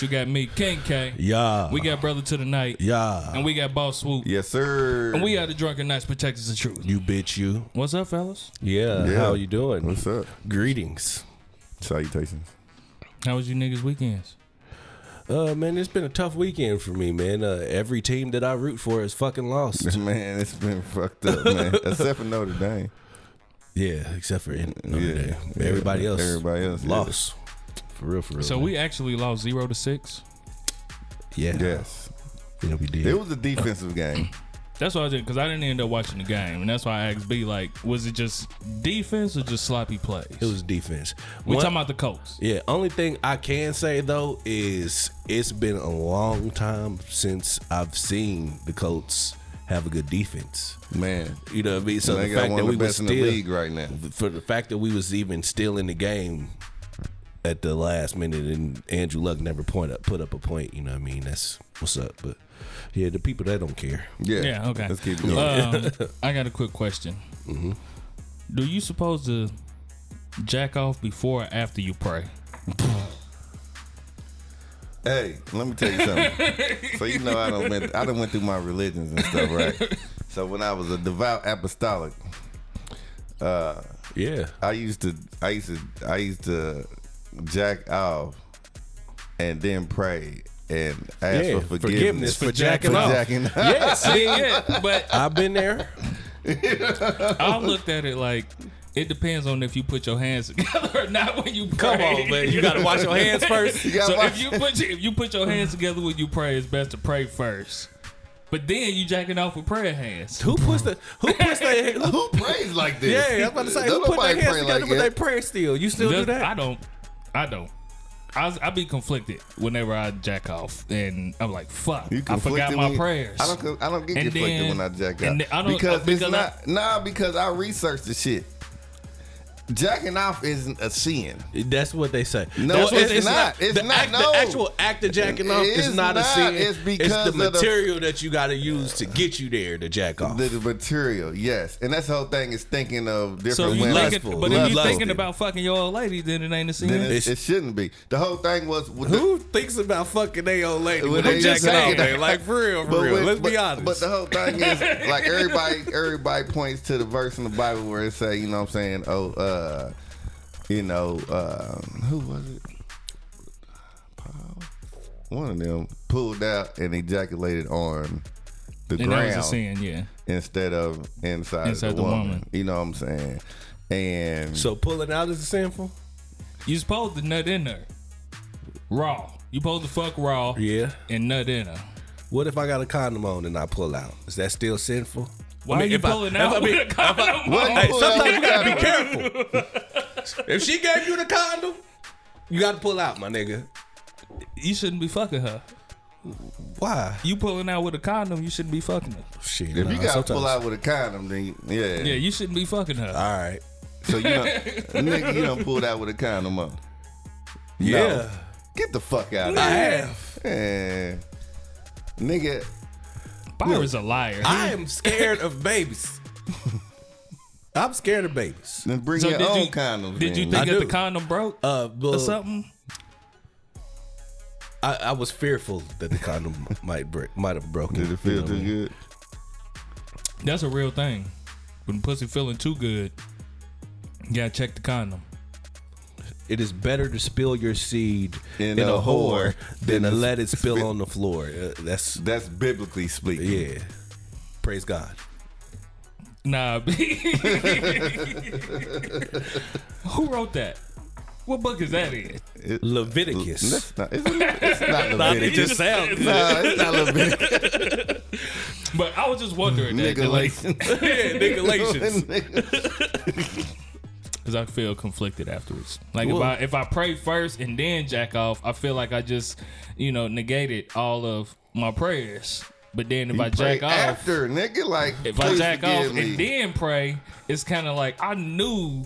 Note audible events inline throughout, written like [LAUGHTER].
the Drunken Knights. You got me, King K. Yeah. We got Brother to the Night. Yeah. And we got Boss Swoop. Yes, sir. And we are the Drunken Knights Protectors of Truth. You bitch you. What's up, fellas? Yeah. Yeah. How you doing? What's up? Greetings. Salutations. How was you niggas' weekends? Uh man, it's been a tough weekend for me, man. Uh, every team that I root for is fucking lost. [LAUGHS] Man, it's been fucked up, man. [LAUGHS] Except for Notre Dame. yeah, except for Notre Yeah. Dame. Yeah. Everybody else. Everybody else, yeah. lost. For real, for real. So man. we actually lost zero to six. yeah. Yes. Yeah, we did. It was a defensive game. [CLEARS THROAT] That's why I did because I didn't end up watching the game, and that's why I asked B like, was it just defense or just sloppy plays? It was defense. we One- talking about the Colts. Yeah, only thing I can say though is it's been a long time since I've seen the Colts have a good defense. Man. You know what I mean? So they the got fact one that of we the was in still the league right now. for the fact that we was even still in the game at the last minute and Andrew Luck never point up put up a point, you know what I mean? That's what's up. But yeah, the people that don't care. Yeah. Yeah, okay. Let's keep going. Um, [LAUGHS] I got a quick question. Mm-hmm. Do you supposed to jack off before or after you pray? Hey, let me tell you something. so you know I don't went I done went through my religions and stuff, right? So when I was a devout apostolic, uh, Yeah. I used to I used to I used to jack off and then pray and ask Yeah, for forgiveness forgiveness, for jacking for off. jacking off. Yes. yeah, [LAUGHS] but I've been there. [LAUGHS] I looked at it like it depends on if you put your hands together or not when you pray. Come on, man. You gotta wash your hands [LAUGHS] first. You So if you put your, if you put your hands together when you pray, it's best to pray first. But then you jacking off with prayer hands. Who puts the who puts their who, Who prays like this? Yeah, I'm about to say Don't who put their nobody hands together like but they that. pray still. You still do that? I don't. I don't. I I be conflicted whenever I jack off, and I'm like, "Fuck!" You I forgot my when prayers. I don't. I don't get And conflicted then- when I jack and out then I don't- because, because it's I- not. Nah, because I researched the shit. Jacking off isn't a sin. That's what they say. No, That's- it's not. It's the not, act, no. The actual act of jacking off It is is not, a sin. It's because the of the- material that you got to use to get you there to jack off. The, the material, yes, and that's the whole thing is thinking of different so you thinking, lustful. but if you're thinking about fucking your old lady, then it ain't a sin. It, it shouldn't be. The whole thing was with the- Who thinks about fucking their old lady When when they they jacking off? that. Man? Like for real, for But real. when- Let's but, be honest. But the whole thing is like everybody [LAUGHS] everybody points to the verse in the Bible where it say, you know what I'm saying, oh uh you know, uh who was it? Paul? One of them pulled out and ejaculated on the and that was a ground sin, yeah. instead of inside, Inside of the, the woman. woman. You know what I'm saying? And so pulling out is a sinful. You supposed to nut in there, raw. You supposed to fuck raw Yeah. and nut in her. What if I got a condom on and I pull out? Is that still sinful? Why I mean, are you if I- pulling out [LAUGHS] I mean- with a condom What on? Hey, sometimes you gotta be careful. [LAUGHS] if she gave you the condom, you got to pull out, my nigga. You shouldn't be fucking her. Why? You pulling out with a condom, you shouldn't be fucking her. Shit. if nah, you gotta sometimes- pull out with a condom, then yeah. Yeah, you shouldn't be fucking her. All right. So you know, [LAUGHS] nigga, you done pulled out with a condom on. Yeah. Get the fuck out of I here. have. Man. Nigga, Byron's a liar. I am scared of babies. [LAUGHS] I'm scared of babies. then bring So your did own you- condoms. Did you then. think I that the do. condom broke Uh, well, or something? I, I was fearful that the condom [LAUGHS] might break, might have broken. Did it feel You know too what I mean? good? That's a real thing. When pussy feeling too good, you gotta check the condom. It is better to spill your seed In in, a a, whore whore than to let it spill spit- on the floor. Uh, that's That's biblically speaking. yeah. Praise God. Nah, [LAUGHS] Who wrote that? What book is that in? It- Leviticus. That's not, it's, it's not [LAUGHS] It just sounds good. Nah, it's not Leviticus. But I was just wondering that. Nigga, [LAUGHS] yeah, nigga, Because I feel conflicted afterwards. Like if I if I pray first and then jack off, I feel like I just you know negated all of my prayers. But then if I Pray jack off, after, nigga, like if I jack off me. and then pray, it's kind of like I knew,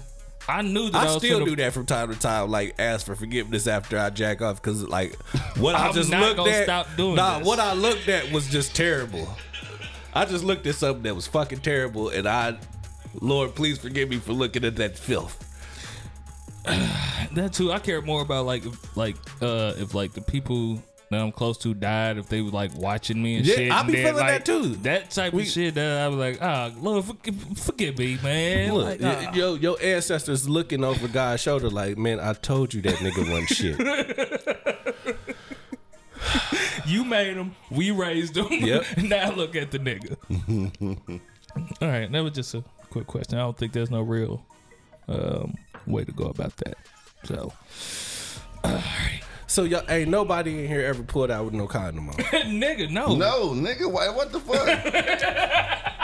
I knew that I, I was still do that from time to time, like ask for forgiveness after I jack off, because like what I just not looked at. stop doing nah, this. what I looked at was just terrible. I just looked at something that was fucking terrible, and I, Lord, please forgive me for looking at that filth. [SIGHS] That too. I care more about like if, like uh if like the people that I'm close to died, if they was like watching me and Yeah, shit. I be feeling like, that too. That type We- of shit that I was like, ah, Lord, forgive, forgive me, man. Look, Like, y- ah. yo, your ancestors looking over God's shoulder like, man, I told you that nigga wasn't shit. [LAUGHS] You made him. We raised him. Yep. [LAUGHS] now look at the nigga. [LAUGHS] All right, that was just a quick question. I don't think there's no real um, way to go about that. So, So y'all ain't nobody in here ever pulled out with no condom on. [LAUGHS] nigga, no, No, nigga, why, what the fuck? [LAUGHS]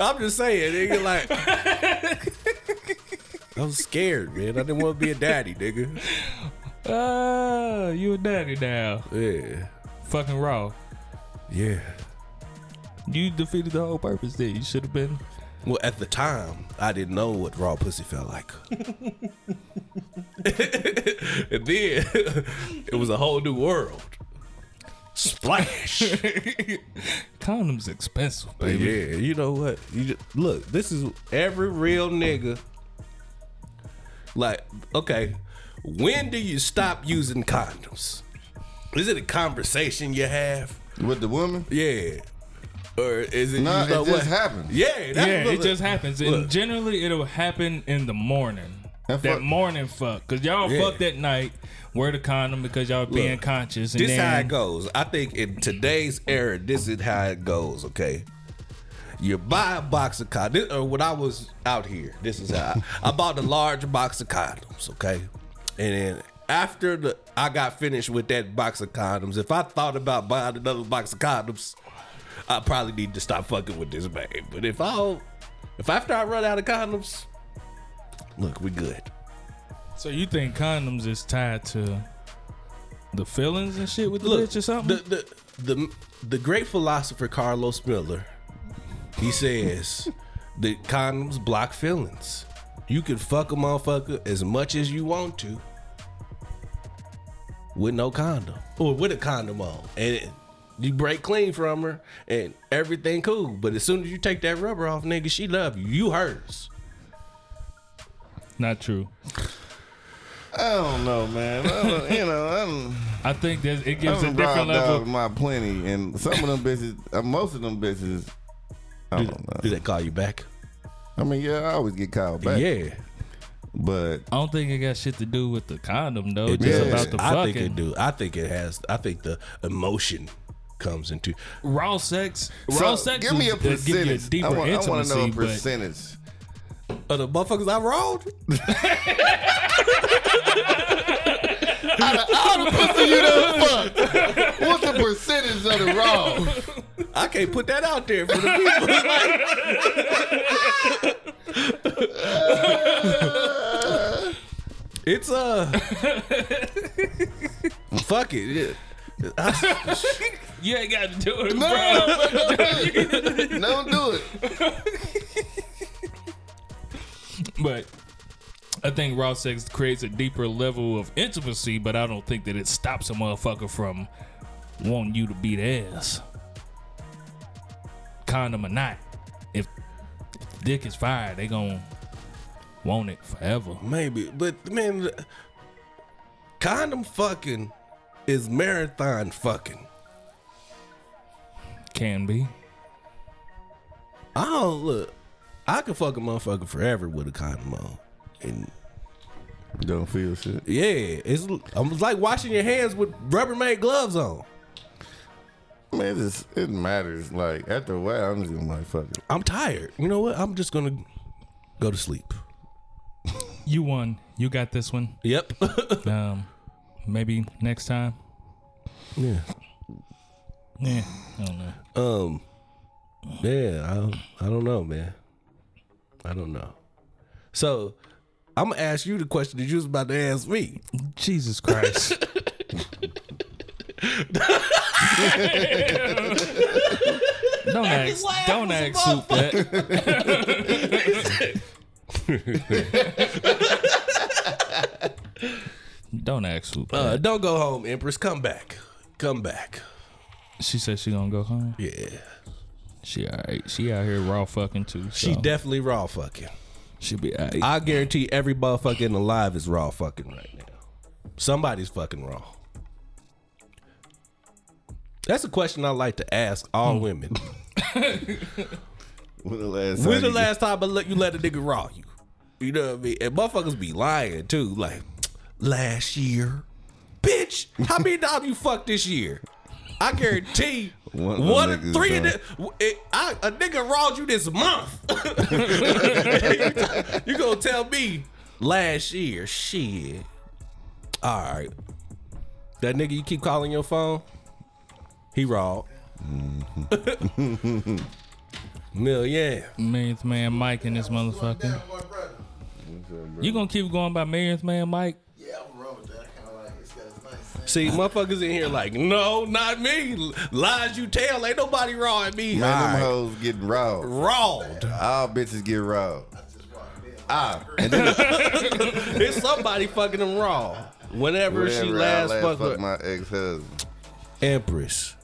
I'm just saying, nigga, like [LAUGHS] I was scared, man. I didn't want to be a daddy, nigga. Ah, you a daddy now. Yeah. Fucking raw. Yeah. You defeated the whole purpose. There, you should have been. Well, at the time, I didn't know what raw pussy felt like. [LAUGHS] [LAUGHS] and then it was a whole new world. Splash. [LAUGHS] Condoms expensive, baby. yeah, you know what? You just, look, this is every real nigga. Like, okay, when do you stop using condoms? Is it a conversation you have? With the woman? Yeah. Or is it Nah, it just what? happens. Yeah, that's Yeah, it just happens, and look. generally it'll happen in the morning. And that fuck- morning fuck, cause y'all Yeah. fucked at night. Wear the condom because y'all being conscious. And This then, how it goes. I think in today's era, this is how it goes. Okay, you buy a box of condoms. Or uh, when I was out here, this is how I, I bought a large box of condoms. Okay, and then after the I got finished with that box of condoms, if I thought about buying another box of condoms, I probably need to stop fucking with this babe. But if I if after I run out of condoms, look, we good. So you think condoms is tied to the feelings and shit with the bitch or something? The, the the the great philosopher Carlos Miller, he says [LAUGHS] that condoms block feelings. You can fuck a motherfucker as much as you want to with no condom or with a condom on, and you break clean from her and everything cool. But as soon as you take that rubber off, nigga, she love you. You hers. Not true. I don't know, man. I don't, you know, I don't. [LAUGHS] I think there's, it I gives a different level. out my plenty, and some of them bitches, uh, most of them bitches, I Do, don't know. do they call you back? I mean, yeah, I always get called back, Yeah. but I don't think it got shit to do with the condom though. It just does. about the fucking. I think it do. I think it has. I think the emotion comes into. raw sex. so Raw sex. give me a will, give you a percentage. deeper I want, I want to know a percentage. Of the motherfuckers I rolled, How [LAUGHS] [LAUGHS] the pussy you done fuck? What's the percentage of the raw? I can't put that out there for the people. [LAUGHS] it's uh, fuck it. Yeah. You ain't got to do it, no, bro. [LAUGHS] No, don't do it. But I think raw sex creates a deeper level of intimacy, but I don't think that it stops a motherfucker from wanting you to beat ass. Condom or not. If, if dick is fired, they gon' want it forever. Maybe, but man, condom fucking is marathon fucking. Can be. I don't look. I can fuck a motherfucker forever with a condom on, and Don't feel shit. yeah, it's I'm like washing your hands with Rubbermaid gloves on. Man, it, just, it matters. Like after a while, I'm just gonna like fuck it. I'm tired. You know what? I'm just gonna go to sleep. You won. You got this one. Yep. [LAUGHS] Um, maybe next time. yeah. Yeah, I don't know. Um. Yeah. I don't, I don't know, man. I don't know. So I'm gonna ask you the question that you was about to ask me. Jesus Christ. [LAUGHS] [LAUGHS] don't ask, don't ask Soup that. don't ask Soup Uh, don't go home, Empress. Come back. Come back. She said she gonna go home. Yeah. She alright. She out here raw fucking too. She definitely raw fucking. Should be aight. I guarantee every motherfucker alive is raw fucking right now. Somebody's fucking raw. That's a question I like to ask all hmm. women. [LAUGHS] When the last When time the you- last time I let you let a nigga raw you? You know what I mean? And motherfuckers be lying too. Like last year, bitch. How many times you fucked this year? I guarantee One one, of them of three niggas the, it, I, a nigga rawed you this month. [LAUGHS] you gonna tell me last year? Shit. All right. That nigga you keep calling your phone, he rawed. Million. Mm-hmm. [LAUGHS] Millionth man Mike in this motherfucker. You gonna keep going by millionth man Mike? See, motherfuckers in here like, no, not me. Lies you tell, ain't nobody rawing me. Man, them All right. hoes getting raw. Rawed. All bitches get raw. Just walked in. Ah, and then [LAUGHS] It's somebody fucking them raw. Whenever she whenever I last, last fucked fuck my ex husband. Empress.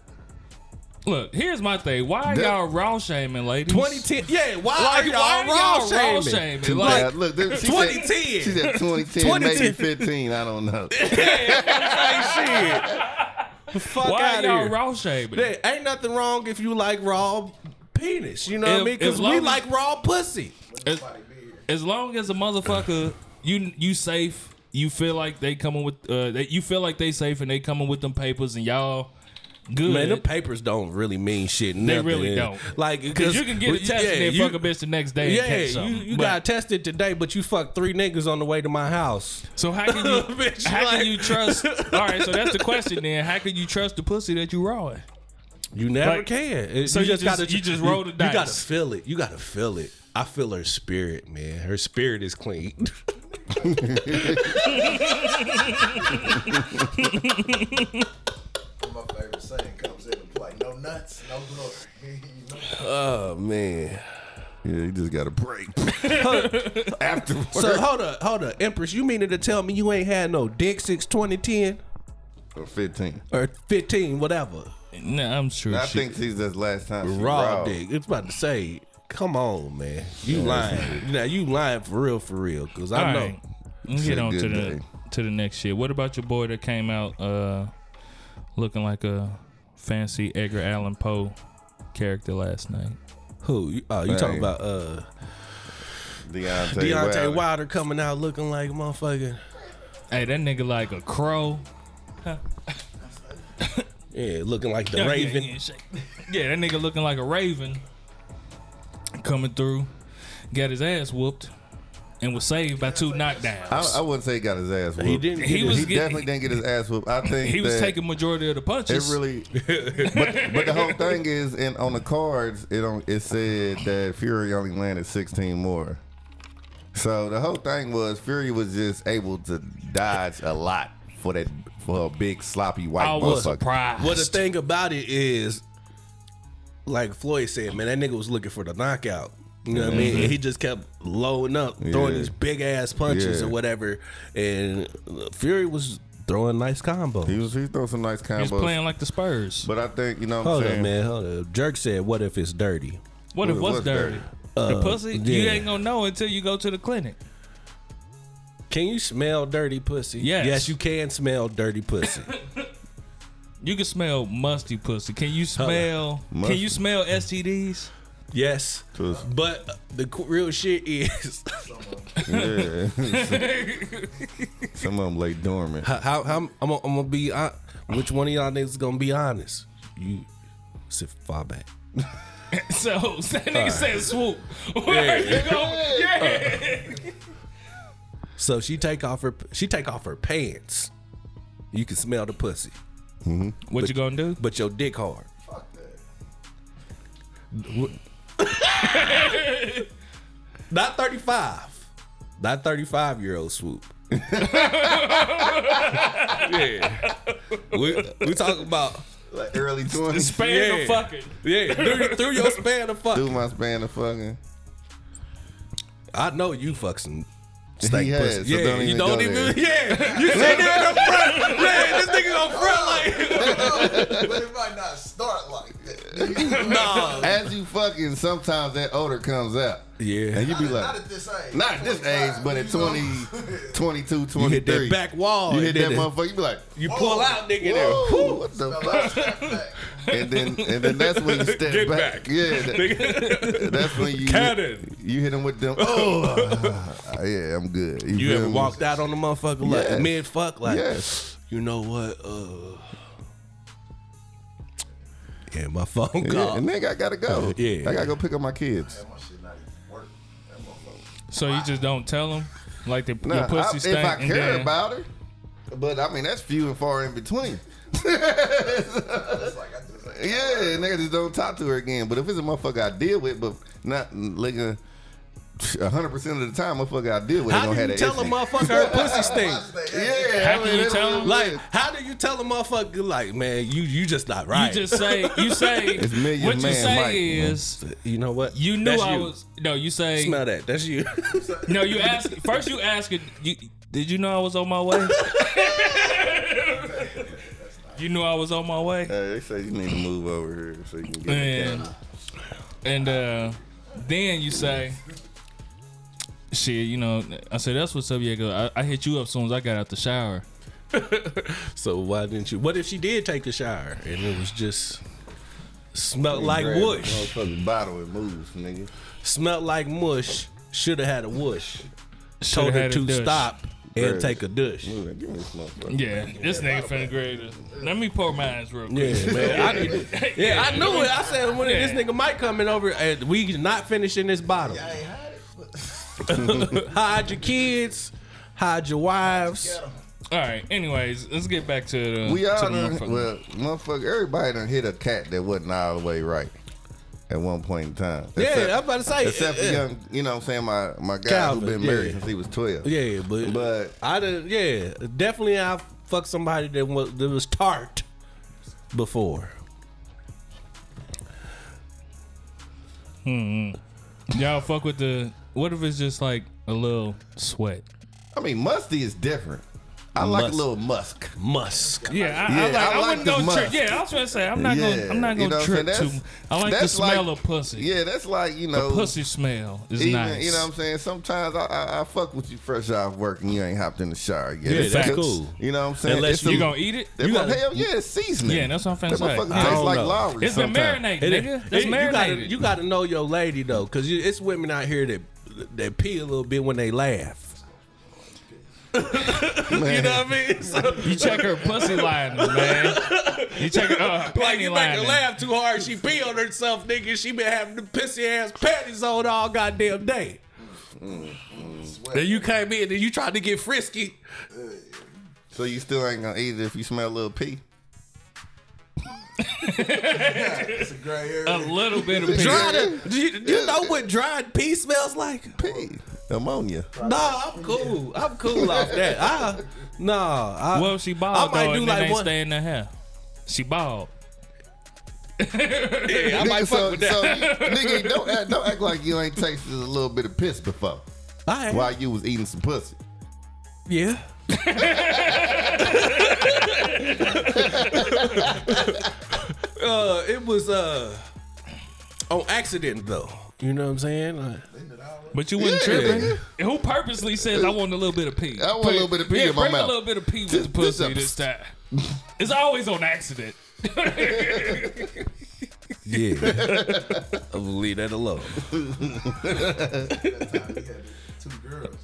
Look, here's my thing. Why That- y'all raw shaming, ladies? 2010. Yeah, why Like, are y'all why raw y'all raw shaming? shaming? Too Like, bad. Look, this- she 2010. Said, she said 2010, 2010. [LAUGHS] maybe 15. I don't know. [LAUGHS] Like shit. Fuck why out are y'all here. raw shaming? There ain't nothing wrong if you like raw penis. You know what I mean? Because we as- like raw pussy. As, as long as a motherfucker, you you safe, you feel like they coming with, uh, that you feel like they safe and they coming with them papers and y'all good. Man, the papers don't really mean shit. they nothing. really don't. Like, because you can get it tested and you- fuck a bitch the next day. Yeah, and catch you, you But- got tested today, but you fucked three niggas on the way to my house. So how can you [LAUGHS] Bitch, how like- can you trust? [LAUGHS] All right, so that's the question then. How can you trust the pussy that you rawing? You never Like, can. It- so you just- gotta you just roll the dice. You gotta feel it. You gotta feel it. I feel her spirit, man. Her spirit is clean. [LAUGHS] My favorite saying comes into play. No nuts, no glory. [LAUGHS] You oh man. Yeah, you just got to break. [LAUGHS] [LAUGHS] Afterwards. So hold up, hold up, Empress. You meaning to tell me you ain't had no dick since 2010 Or 15. or 15, whatever? Nah, I'm sure. I she- think she's just last time she Raw raw. dick. It's about to say, come on, man. You lying. Now you lying for real, for real. Cause I All know. right. Let's get on to the day. to the next shit. What about your boy that came out uh looking like a fancy Edgar Allan Poe character last night? Who? You- Oh, you Hey. talking about uh Deontay, Deontay Wilder. Wilder coming out looking like a motherfucker? Hey, that nigga like a crow. [LAUGHS] Yeah, looking like the Yeah, Raven. Yeah, yeah. Yeah, that nigga looking like a raven coming through, got his ass whooped, and was saved by two knockdowns. I, I wouldn't say he got his ass whooped. He didn't. He He, was He getting- definitely didn't get his ass whooped. I [LAUGHS] think he was that taking majority of the punches. It punches. really, [LAUGHS] but, but the whole thing is, in on the cards, it on it said that Fury only landed 16 more. So the whole thing was Fury was just able to dodge a lot for that for a big sloppy white I was motherfucker. surprised. well, the thing about it is, like Floyd said, man, that nigga was looking for the knockout. You know what I mean? And he just kept loading up, throwing Mm-hmm. Yeah. these big ass punches Yeah. or whatever. And Fury was throwing nice combos. He was he throw some nice he was combos, playing like the Spurs. but I think you know what I'm Hold saying. up, man. Hold up. Jerk said, "What if it's dirty?" what if What- what's what's dirty? dirty? the pussy? You ain't gonna know until you go to the clinic. Can you smell dirty pussy? Yes. Yes, you can smell dirty pussy. [LAUGHS] You can smell musty pussy. Can you smell? Can you smell STDs? Yes. Pussy. But the real shit is Yeah, [LAUGHS] some of them lay dormant. how, how, how I'm, gonna- I'm gonna be hon- which one of y'all niggas is gonna be honest? You sit far back. [LAUGHS] So that nigga said swoop. Where you going? Yeah. So she take off her she take off her pants. You can smell the pussy, mm-hmm. What you gonna do? but your dick hard. Fuck that. [LAUGHS] Not 35. Not 35 year old swoop. [LAUGHS] yeah. We we talking about Like early 20s. Span Yeah. the fucking. yeah through, through your span of [LAUGHS] fucking. Do my span of fucking. I know you fuck some stank He has, so yeah, don't you don't even. there. Yeah, you [LAUGHS] sitting there in the front. Yeah, this nigga gonna front like. [LAUGHS] but it might not start like that. [LAUGHS] nah. As you fucking, sometimes that odor comes out. Yeah. And you be Not, like, not at this age. not at this age, but at 20, [LAUGHS] 22, You 23. hit that back wall. You hit that then motherfucker, you be like, You pull out, nigga. There. whoa, what the fuck? like snap. And then, and then that's when you [LAUGHS] step Get back. back. Yeah, that- [LAUGHS] that's when you Cannon. You hit him with them. Oh, yeah, I'm good. You feel ever me? walked out on the motherfucker like Yes. mid fuck like Yes. you know what? Uh Yeah, my phone Yeah, call. and nigga, I gotta go. Yeah. I gotta go pick up my kids. So you just don't tell them like the, Nah, your I- pussy if I care then about her, but I mean that's few and far in between. It's like I just Yeah, nigga just don't talk to her again. But if it's a motherfucker I deal with, but not like a hundred percent of the time, motherfucker I deal with, ain't How gonna do have you that tell a motherfucker her pussy [LAUGHS] stink? Yeah, How can you tell what him? Like, how do you tell a motherfucker like, man, you you just not right? you just say you [LAUGHS] say It's million what you man say Mike, is you know what? you knew That's I you. was no you say smell that. That's you. [LAUGHS] no you ask first you ask it you did you know I was on my way you knew I was on my way Uh, they say you need to move over here so you can get and the camera. and uh then you say shit you know I said that's what's up yeah I, I hit you up as soon as I got out the shower [LAUGHS] so why didn't you? What if she did take a shower and it was just smelled like Grab the whoosh? Motherfucking bottle and moves, nigga. Smelled like mush. Should have had a whoosh. Shoulda Told her had a to douche. stop and Grab take a douche. Move that. Give me this motherfucker. yeah this nigga finna grade it let me pour mine real quick Yeah, [LAUGHS] man. I, yeah, I knew it. I said when Yeah. this nigga Mike coming over, and we not finishing this bottle. I ain't had it. [LAUGHS] hide your kids, hide your wives. All right. Anyways, let's get back to the. We to all the done, motherfucker. well, motherfucker, everybody done hit a cat that wasn't all the way right at one point in time. Yeah, I'm about to say. Except for young, you know what I'm saying, my, my guy Calvin, who been married yeah. since he was 12. Yeah, but But I did. Yeah, definitely I fucked somebody that was that was tart before. Hmm. Y'all fuck with the. What if it's just like a little sweat? I mean, musty is different. I like Musk. a little musk. Musk. Yeah, I, Yeah, I, like, I I, like wouldn't the go trip. musk. Yeah, I was gonna say I'm not Yeah, gonna. I'm not you gonna know what I'm trip saying? too. That's- I like the that's smell like- of pussy. Yeah, that's like, you know. the pussy smell is Even, nice. you know what I'm saying? Sometimes I, I, I fuck with you fresh off work and you ain't hopped in the shower yet. Yeah, It's that's a- cool. You know what I'm saying? Unless It's you- a- gonna eat it? that you mo- gotta- hell yeah, it's seasoning. Yeah, that's what I'm That finna say. motherfucker I tastes don't like know. Lowry It's been sometimes. marinated, It- nigga. That's it- you gotta marinated. you gotta know your lady though, because it's women out here that that pee a little bit when they laugh. [LAUGHS] You know what I mean? So, You check her pussy liners, man. You check her uh, [LAUGHS] like panty you make her lining. laugh too hard, she pee on herself, nigga. She been having the pissy ass panties on all goddamn day. Then you came in and you tried to get frisky. So you still ain't gonna eat it if you smell a little pee? It's a gray area. A little bit of pee. Dried, do you, do you know what dried pee smells like? Pee. Ammonia. No, I'm cool. I'm cool off that. [LAUGHS] I, no, I, Well, she I might though, do and like then ain't one- stay in the hair. She bald. [LAUGHS] yeah, I might Nigga, fuck so, with that. so [LAUGHS] nigga, don't act, don't act like you ain't tasted a little bit of piss before I, while you was eating some pussy. yeah. [LAUGHS] uh, it was uh on accident though. You know what I'm saying? Like, But you wasn't Yeah. tripping. And who purposely says I want a little bit of pee? I want a little bit of pee yeah, in my bring mouth. a little bit of pee with Just- the just pussy a- this time. It's always on accident. [LAUGHS] yeah. I will leave that alone. [LAUGHS] That time we had two girls.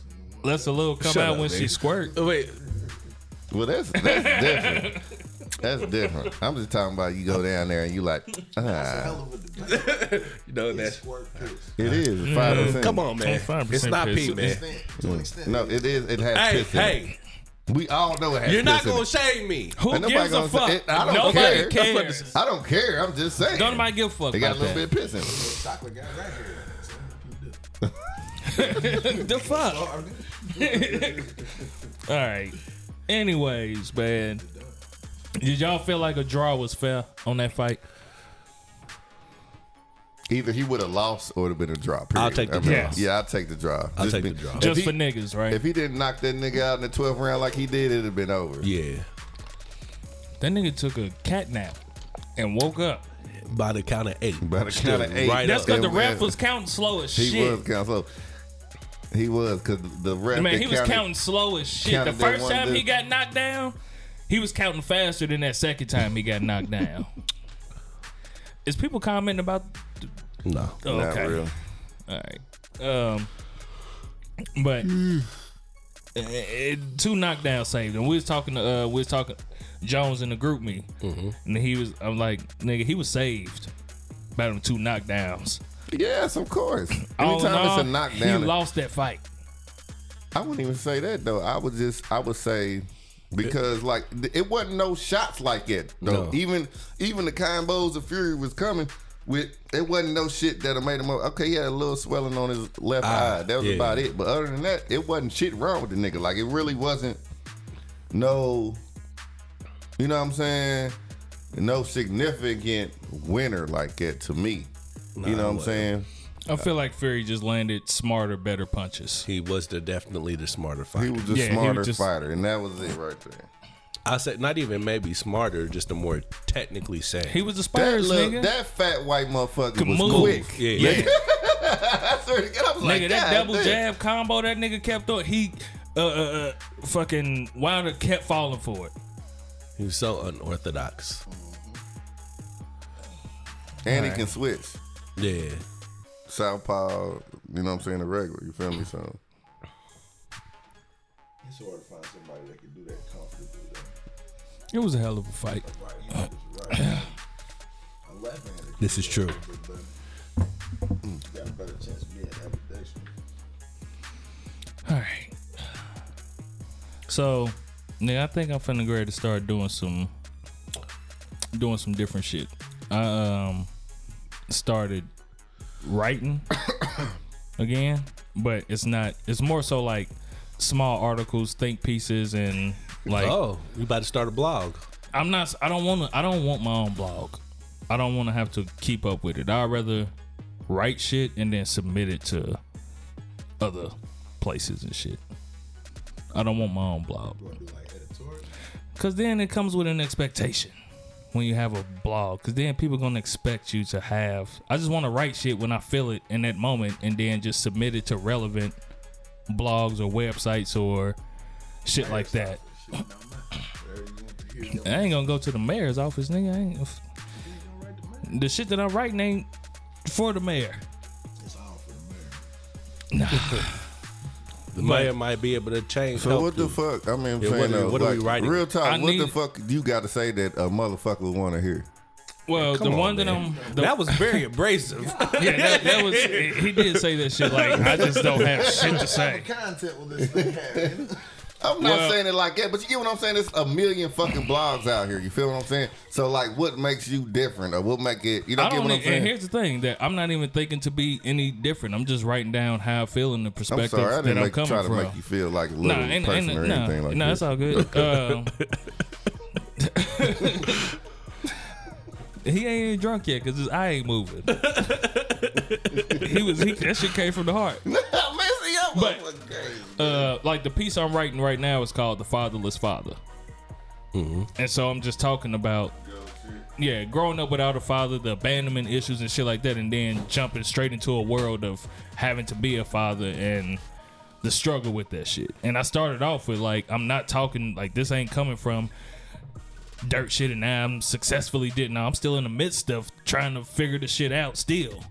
Let's a little come Shut out up, when she nigga. squirt. Oh, wait, Well, that's that's different. That's different. I'm just talking about you go down there and you like, ah, Hell of a debate. [LAUGHS] you know that. Squirt piss. it is five percent. Come on, man. 25% It's not piss. pee, man. Extent- To an extent. No, it is. It has Hey, piss in it. hey, We all know it has you're not piss in gonna it. shame me. Who Ain't nobody gives a gonna say- fuck? it- I don't Nobody care. That's cares. I don't care. I'm just saying. Don't nobody give a fuck They got a about little that. bit of piss in it. Chocolate got right here. [LAUGHS] the fuck? [LAUGHS] All right. Anyways, man. Did y'all feel like a draw was fair on that fight? Either he would have lost or it would have been a draw. I'll take the I mean, draw. Yeah, I'll take the draw. I'll Just take be- the draw. Just he- for niggas, right? If he didn't knock that nigga out in the 12th round like he did, it'd have been over. Yeah. that nigga took a cat nap and woke up. by the count of eight. By the count of eight. Right That's because the ref was- was counting slow as He shit. was counting slow. He was because the ref. Man, he was counted- counting slow as shit. The first one time he got knocked down, he was counting faster than that second time he got knocked down. [LAUGHS] Is people commenting about? No. Oh, Not okay. real. All right. Um, but [SIGHS] uh, it, two knockdowns saved, and we was talking to uh, we was talking Jones in the GroupMe, and he was I'm like nigga he was saved by them two knockdowns. Yes, of course. All in Anytime all, it's a knockdown, he lost that fight. I wouldn't even say that though. I would just I would say because like it wasn't no shots like it though. No. Even even the combos of Fury was coming with it wasn't no shit that made him okay. He had a little swelling on his left Ah, eye. That was yeah. about it. But other than that, it wasn't shit wrong with the nigga. Like it really wasn't no. You know what I'm saying? No significant winner like that to me. You know what I'm saying? I feel like Fury just landed smarter, better punches. He was the definitely the smarter fighter. He was the Yeah, he was smarter just- fighter, and that was it right there. I said not even maybe smarter, just a more technically sound. He was the That, Spurs little, nigga. that fat white motherfucker Could was move. quick. yeah. yeah. I swear to God, I was like, nigga, that God double damn. jab combo that nigga kept on, he uh, uh, uh fucking Wilder kept falling for it. He was so unorthodox. and he can switch. Yeah. Southpaw, you know what I'm saying, the regular. You feel me? So It's hard to find somebody that can do that comfortably. Though. It was a hell of a fight. Right, you know, it's right. [CLEARS THROAT] This is true. Got a better chance of being ambidextrous. All right. So, nigga, I think I'm finna ready to start doing some, doing some different shit. I um started writing [COUGHS] again, but it's not. It's more so like small articles, think pieces, and like oh, you about to start a blog? I'm not. I don't want to. I don't want my own blog. I don't want to have to keep up with it. I'd rather write shit and then submit it to other places and shit. I don't want my own blog You want to do like editorial? because then it comes with an expectation when you have a blog. Because then people gonna expect you to have. I just want to write shit when I feel it in that moment and then just submit it to relevant blogs or websites or shit like that. Shit, no, man. Wherever you want to hear I ain't gonna go to the mayor's office, nigga. I ain't, you gonna write the shit that I'm writing ain't for the mayor. It's all for the mayor. [LAUGHS] The mayor might be able to change. So what the you. fuck? I mean, I'm Yeah, saying what are- though, uh, what are we writing? Real talk. I what the fuck you got to say that a motherfucker would want to hear? Well, Come the on, one that. I'm, the, That was very abrasive. [LAUGHS] yeah, that, that was. He did say that shit. Like I just don't have shit to say. What content will this thing have? I'm not Well- saying it like that, but you get what I'm saying. There's a million fucking blogs out here. You feel what I'm saying? So like, what makes you different, or what make it? You I don't get what I'm saying? and here's the thing that I'm not even thinking to be any different. I'm just writing down how I feel in the I'm perspective sorry, I that didn't I'm make, coming try to from. make you feel like a Nah, little ain't, person ain't, or nah, anything like nah, that. No, it's all good. Um, [LAUGHS] [LAUGHS] he ain't even drunk yet because his eye ain't moving. [LAUGHS] he was. He, that shit came from the heart. Man, see, y'all But- uh, like the piece I'm writing right now is called "The Fatherless Father," and so I'm just talking about, yeah, growing up without a father, the abandonment issues and shit like that, and then jumping straight into a world of having to be a father and the struggle with that shit. And I started off with like, I'm not talking like this ain't coming from dirt shit, and now I'm successfully did. Now I'm still in the midst of trying to figure the shit out still,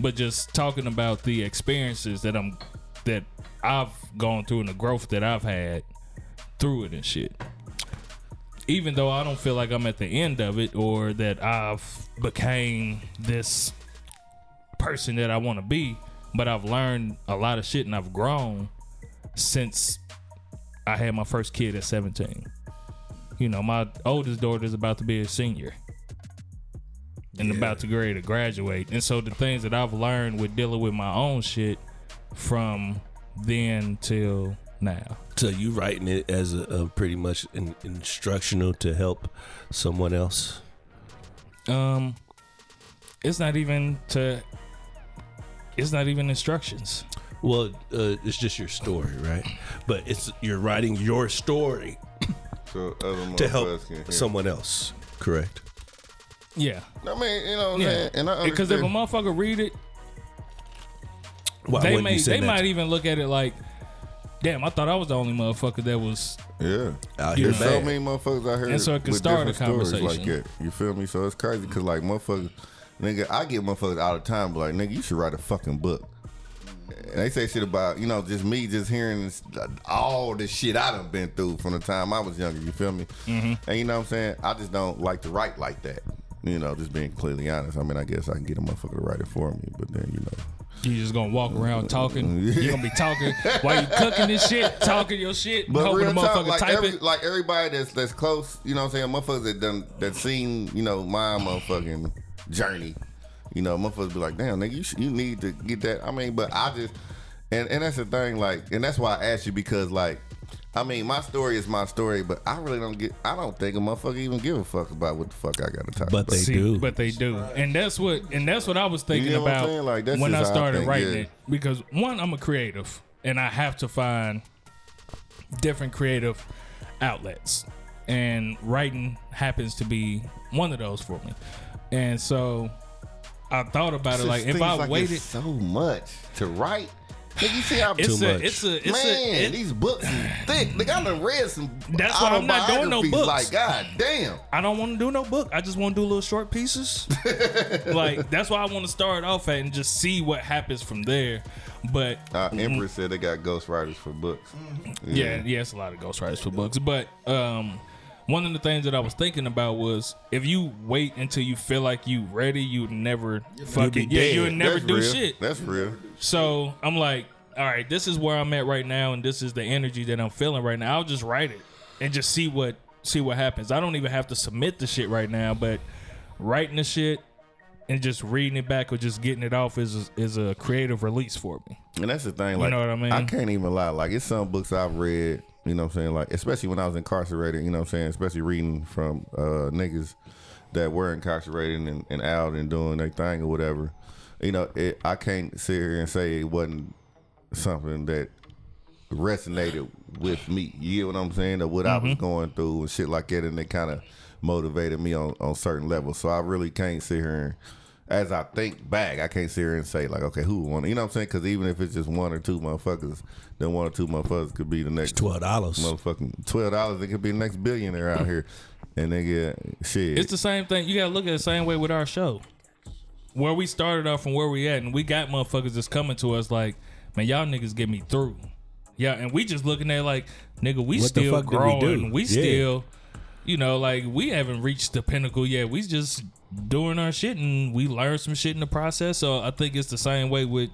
but just talking about the experiences that I'm that I've gone through and the growth that I've had through it and shit. Even though I don't feel like I'm at the end of it or that I've became this person that I want to be, but I've learned a lot of shit and I've grown since I had my first kid at 17. You know, my oldest daughter is about to be a senior and about to get ready to graduate. And so the things that I've learned with dealing with my own shit from then till now. so you writing it as a, a pretty much an instructional to help someone else. Um it's not even to it's not even instructions. Well, uh, it's just your story, right? But it's you're writing your story So to help motherfuckers can hear. someone else, correct? Yeah, I mean, you know what I'm yeah. saying? And I Because if a motherfucker read it, Why they may they that might to- even look at it like, damn, I thought I was the only motherfucker that was. yeah. out here There's so bad. many motherfuckers out here And so it can start a different stories like that. You feel me? So it's crazy because like motherfuckers, nigga, I get motherfuckers all the time, but like nigga, you should write a fucking book. And they say shit about you know just me just hearing this, all the shit I done been through from the time I was younger. You feel me? Mm-hmm. And you know what I'm saying? I just don't like to write like that. You know, just being clearly honest. I mean, I guess I can get a motherfucker to write it for me, but then you know. You just gonna walk around mm. talking. [LAUGHS] You gonna be talking while you cooking this shit, [LAUGHS] talking your shit, But hoping the real talk, like type every, it. like everybody that's that's close, you know what I'm saying? Motherfuckers that done that seen, you know, my motherfucking journey. You know, motherfuckers be like, damn, nigga, you should, you need to get that. I mean, but I just and and that's the thing, like, and that's why I asked you because like I mean, my story is my story, but I really don't get. I don't think a motherfucker even give a fuck about what the fuck I got to talk about. But about. they See, do. But they do. And that's what and that's what I was thinking You know what I'm about? Like, that's when I just how I started think, writing yeah. it. Because one, I'm a creative and I have to find different creative outlets. And writing happens to be one of those for me. And so I thought about it It like if I like waited so much to write. Nigga, you see how it's Too a, much. it's a it's Man, a it- these books is thick. Nigga, I done read some That's why I'm not doing no autobiographies, books. Like, god damn. I don't want to do no book. I just want to do little short pieces. [LAUGHS] like that's why I want to start off at and just see what happens from there. But Uh, Empress said they got ghostwriters for books. yeah, yeah, it's a lot of ghostwriters for books. But um, one of the things that I was thinking about was if you wait until you feel like you ready, you never fucking yeah, you would never That's do real. shit. That's real. So I'm like, all right, this is where I'm at right now, and this is the energy that I'm feeling right now. I'll just write it and just see what see what happens. I don't even have to submit the shit right now, but writing the shit and just reading it back or just getting it off is is a creative release for me. And that's the thing. Like, you know what I mean? I can't even lie. Like, it's some books I've read. You know what I'm saying? Like, especially when I was incarcerated. You know what I'm saying? Especially reading from uh, niggas that were incarcerated and, and out and doing their thing or whatever. You know, it, I can't sit here and say it wasn't something that resonated with me. You get what I'm saying? Or what I was going through and shit like that, and it kind of motivated me on on certain levels. So I really can't sit here and. As I think back, I can't sit here and say like, okay, who won? You know what I'm saying? Because even if it's just one or two motherfuckers, then one or two motherfuckers could be the next Twelve dollars. motherfucking twelve dollars. It could be the next billionaire out here, and they get shit. It's the same thing. You gotta look at it the same way with our show. Where we started off and where we at, and we got motherfuckers that's coming to us like, man, y'all niggas get me through. Yeah, and we just looking at like, nigga, we What still fuck did we growing. do? We, Yeah. still, you know, like we haven't reached the pinnacle yet. We just doing our shit, and we learned some shit in the process. So I think it's the same way with,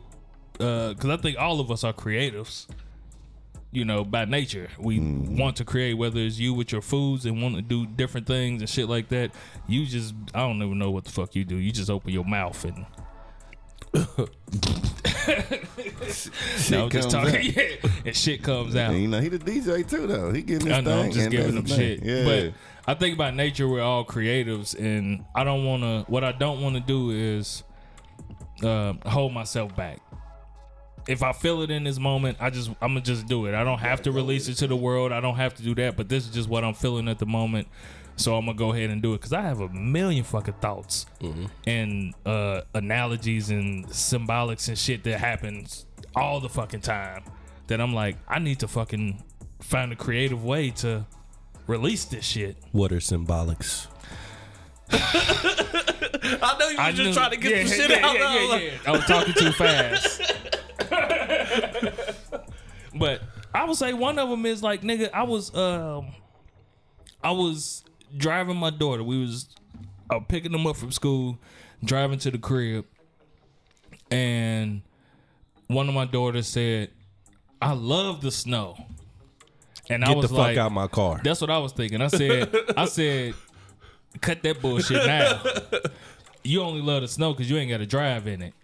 uh because I think all of us are creatives you know, by nature. We want to create, whether it's you with your foods and want to do different things and shit like that. You just, I don't even know what the fuck you do. You just open your mouth and. [LAUGHS] no, just talking. [LAUGHS] Yeah, and shit comes out. You know, he the DJ too, though. He getting his I know, thing. I'm just giving them shit. Yeah. But I think by nature, we're all creatives, and I don't want to. What I don't want to do is uh, hold myself back. If I feel it in this moment, I just I'm gonna just do it. I don't have to release it to the world. I don't have to do that. But this is just what I'm feeling at the moment. So I'm gonna go ahead and do it because I have a million fucking thoughts and uh, analogies and symbolics and shit that happens all the fucking time. That I'm like, I need to fucking find a creative way to release this shit. What are symbolics? [LAUGHS] I know you I was just knew- trying to get yeah, some shit yeah, out. yeah, I was yeah, yeah. I was talking too fast. [LAUGHS] but I would say one of them is like, nigga, I was um, I was driving my daughter. We was uh, picking them up from school, driving to the crib, and one of my daughters said, "I love the snow," and I Get the was fuck like, out my car. that's what I was thinking. I said, I [LAUGHS] said, cut that bullshit now. You only love the snow because you ain't got to drive in it.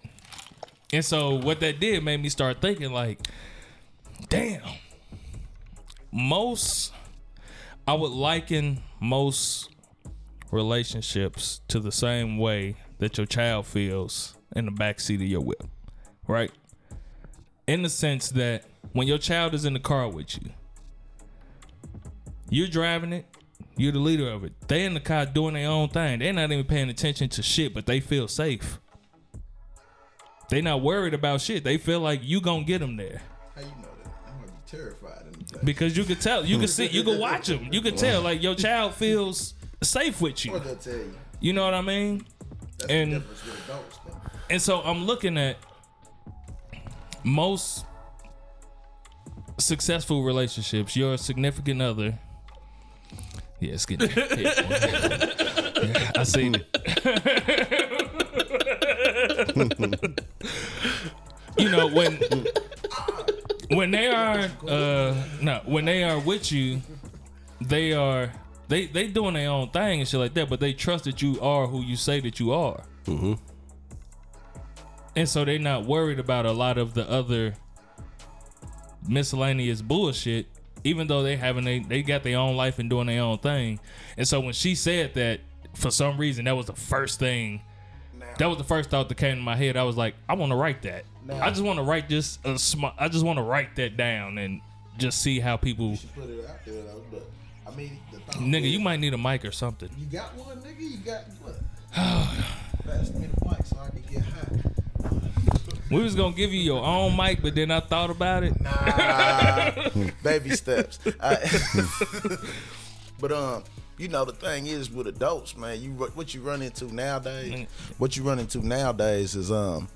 And so what that did made me start thinking like, damn. Most, I would liken most relationships to the same way that your child feels in the backseat of your whip, right? In the sense that when your child is in the car with you, you're driving it, You're the leader of it. They in the car doing their own thing. They're not even paying attention to shit, but they feel safe. They not worried about shit. They feel like you gonna get them there How you know that? I'm gonna be terrified in the because you could tell. You can see. You can watch them. You can [LAUGHS] tell like your child feels safe with Or you. they'll tell you. You know what I mean? That's And- the difference with adults, though. And so I'm looking at most successful relationships. Your significant other. Yeah, it's getting. yeah, [LAUGHS] I seen it. [LAUGHS] you know when when they are uh no when they are with you, they are they they doing their own thing and shit like that. But they trust that you are who you say that you are. And so they're not worried about a lot of the other miscellaneous bullshit, even though they having they they got their own life and doing their own thing. And so when she said that, for some reason, that was the first thing. That was the first thought that came to my head. I was like, I want to write that. I just want to write this. Uh, a sm- I just want to write that down and just see how people. Put it out there, though. But I mean, the Nigga, is- you might need a mic or something. You got one, nigga. You got what? Pass me the mic so I can get high. We was gonna give you your own mic, but then I thought about it. Nah, [LAUGHS] baby steps. I- [LAUGHS] but um, you know the thing is with adults, man. You what you run into nowadays. What you run into nowadays is um.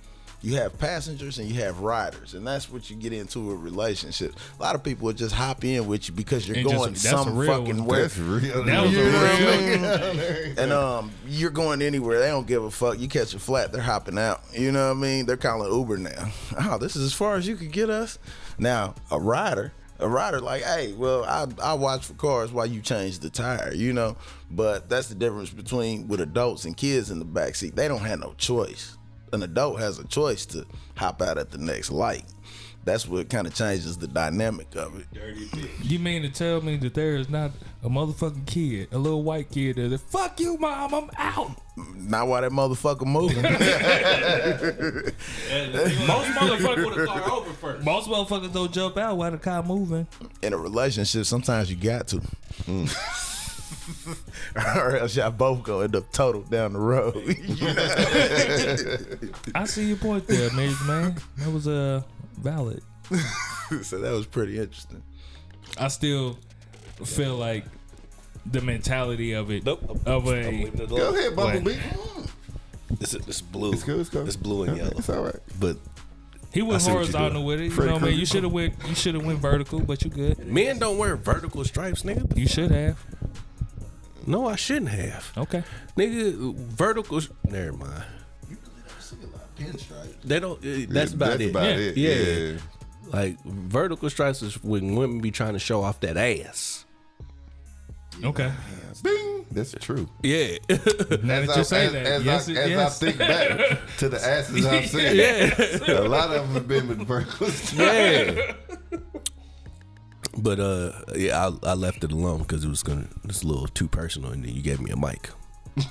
You have passengers and you have riders, and that's what you get into with relationships. A lot of people will just hop in with you because you're And going that's a some real fucking one. way. That's real. That was a You know what I real. [LAUGHS] and um, you're going anywhere. They don't give a fuck. You catch a flat, they're hopping out. You know what I mean? They're calling Uber now. [LAUGHS] Oh, this is as far as you could get us. Now a rider, a rider like, hey, well, I I watch for cars while you change the tire. You know, but that's the difference between with adults and kids in the backseat. They don't have no choice. An adult has a choice to hop out at the next light. That's what kind of changes the dynamic of it. You mean to tell me that there is not a motherfucking kid, a little white kid that said, "Fuck you, mom, I'm out." Not why that motherfucker moving. [LAUGHS] [LAUGHS] Most motherfuckers would have car over first. Most motherfuckers don't jump out while the car moving. in a relationship, sometimes you got to. [LAUGHS] [LAUGHS] or else y'all both go end up total down the road. [LAUGHS] [LAUGHS] I see your point there, Major Man. That was uh, valid. so that was pretty interesting. I still feel like the mentality of it Nope. I'm, of I'm a leaving it Go ahead, Bumblebee. It's, it's blue. It's cool, it's cool. It's blue and yellow. It's all right. But he went I see what you're horizontal with it. You Freddy know, what I mean, you should have went. You should have went vertical, but you good. men don't wear vertical stripes, nigga. You should have. No, I shouldn't have. Okay. Nigga, vertical. Never mind. Pinstripe. They don't. Uh, that's about That's it. about Yeah. it. Yeah. Yeah. Like vertical stripes is when women be trying to show off that ass. Okay. Bing. That's true. Yeah. [LAUGHS] Now As, that I, you say as, that, as, yes, I, it- as yes. I think back to the asses I've [LAUGHS] seen, yeah. a lot of them have been with vertical stripes. Yeah. [LAUGHS] But uh, yeah, I, I left it alone because it was gonna it's a little too personal, and then you gave me a mic. [LAUGHS]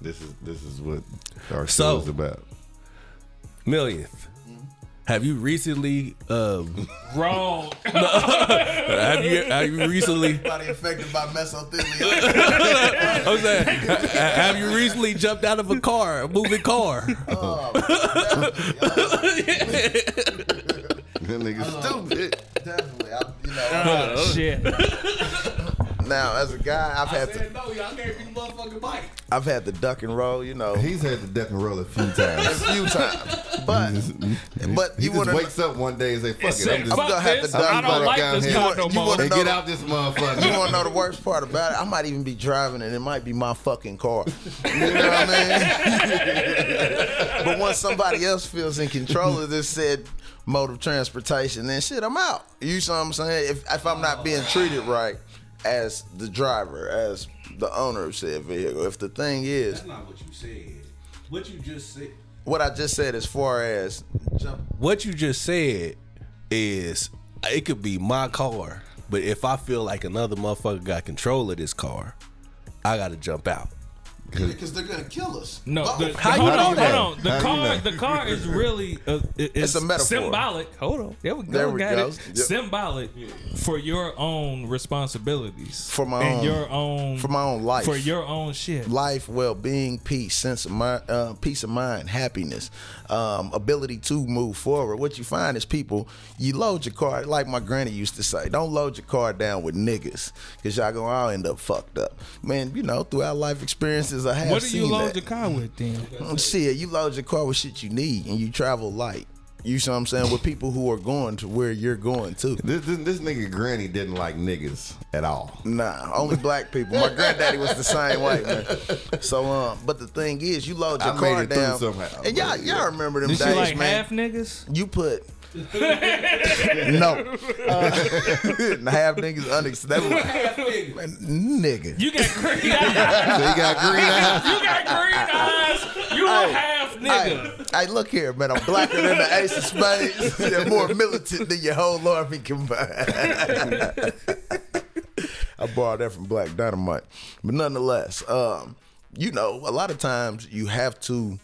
This is this is what our So- show is about. Millionth. Have you recently um [LAUGHS] Wrong. [LAUGHS] have you have you recently Body affected by mesothelioma. I'm saying have you recently jumped out of a car, a moving car? That nigga oh. stupid. Definitely. I, you know, oh shit. now as a guy, I've had to, no, y'all gave me the motherfucking mic. I've had the duck and roll. You know, He's had the duck and roll a few times. a few times, but but He you just want to. wakes up one day and say, "Fuck it, Said, I'm just Fuck gonna have to duck I don't like down this here. car no You more. wanna and know get the- out this You want to know the worst part about it? I might even be driving and it might be my fucking car. You know what I mean? [LAUGHS] but once somebody else feels in control of this said mode of transportation, then shit, I'm out. You see what I'm saying? If, if I'm not being treated right as the driver, as the owner of said vehicle, if the thing is, That's not what you said. What you just said. what I just said as far as jump, What you just said is it could be my car, but if I feel like another motherfucker got control of this car, I gotta jump out. Because they're gonna kill us. No, the, the, How you hold know on, that? hold on. The How you car, know? the car is really uh, it- it's, It's a metaphor. symbolic. Hold on, there we go. There we got go. It. Yep. Symbolic for your own responsibilities, For my and own- your own for my own life. for your own shit. life, well-being, peace, sense of mind, uh, peace of mind, happiness, um, ability to move forward. What you find is people, you load your car like my granny used to say. Don't load your car down with niggas, cause y'all gonna all end up fucked up. Man, you know, throughout life experiences, I have What do you load that. your car with then? Mm, Shit, you load your car with shit you need, and you travel light. You see what I'm saying? With people who are going to where you're going to. This, this, this nigga Granny didn't like niggas at all. Nah, only black people. My granddaddy was the same way, man. So, um, but the thing is, you load your I made car it down, somehow, and y'all, y'all remember them Did days, you like man. half niggas? You put [LAUGHS] no uh, [LAUGHS] half niggas unacceptable. Man, nigga. You got green [LAUGHS] eyes. you got green eyes. You got green eyes. You a half nigga. Hey, hey, look here, man. I'm blacker than the ace of spades. and more militant than your whole army combined. I borrowed that from Black Dynamite, but nonetheless, um, you know, a lot of times you have to,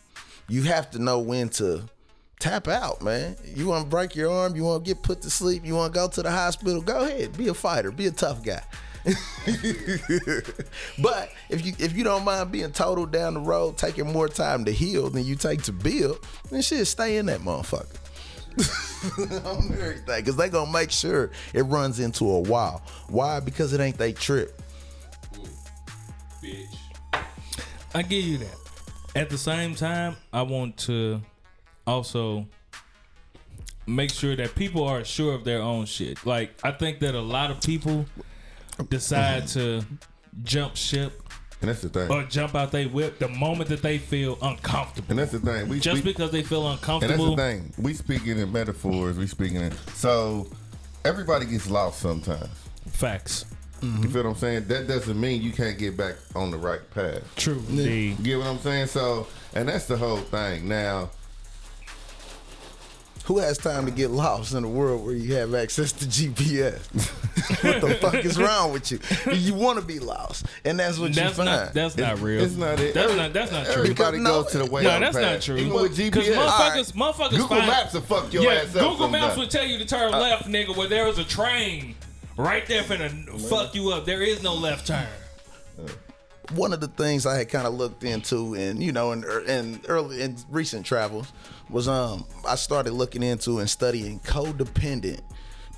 you have to know when to tap out, man. You want to break your arm, you want to get put to sleep, you want to go to the hospital. Go ahead, be a fighter, be a tough guy. [LAUGHS] but if you if you don't mind being total down the road, taking more time to heal than you take to build, then shit, stay in that motherfucker. [LAUGHS] on everything, because they gonna make sure it runs into a wall. Why? Because it ain't they trip. Bitch. I give you that. At the same time, I want to also make sure that people are sure of their own shit. Like I think that a lot of people decide to jump ship And that's the thing. or jump out they whip the moment that they feel uncomfortable. And that's the thing. We Just we- because they feel And that's uncomfortable. the thing. We speaking in metaphors. We speaking in so everybody gets lost sometimes. Facts. You feel what I'm saying? That doesn't mean you can't get back on the right path. True. Indeed. You get what I'm saying? So, and that's the whole thing. Now, Who has time to get lost in a world where you have access to GPS? [LAUGHS] what the fuck is wrong with you? You want to be lost, and that's what That's you find. not. That's not real. it's not it. That's not. That's not true. Everybody Because- goes to the way. No, that's path. not true. Even with Because GPS, motherfuckers, motherfuckers Google find, Maps will fuck your yeah, ass up. Google Maps sometimes. will tell you to turn uh, left, nigga, where there is a train right there finna fuck you up. There is no left turn. one of the things I had kind of looked into, and you know, in, er, in early in recent travels, was um I started looking into and studying codependent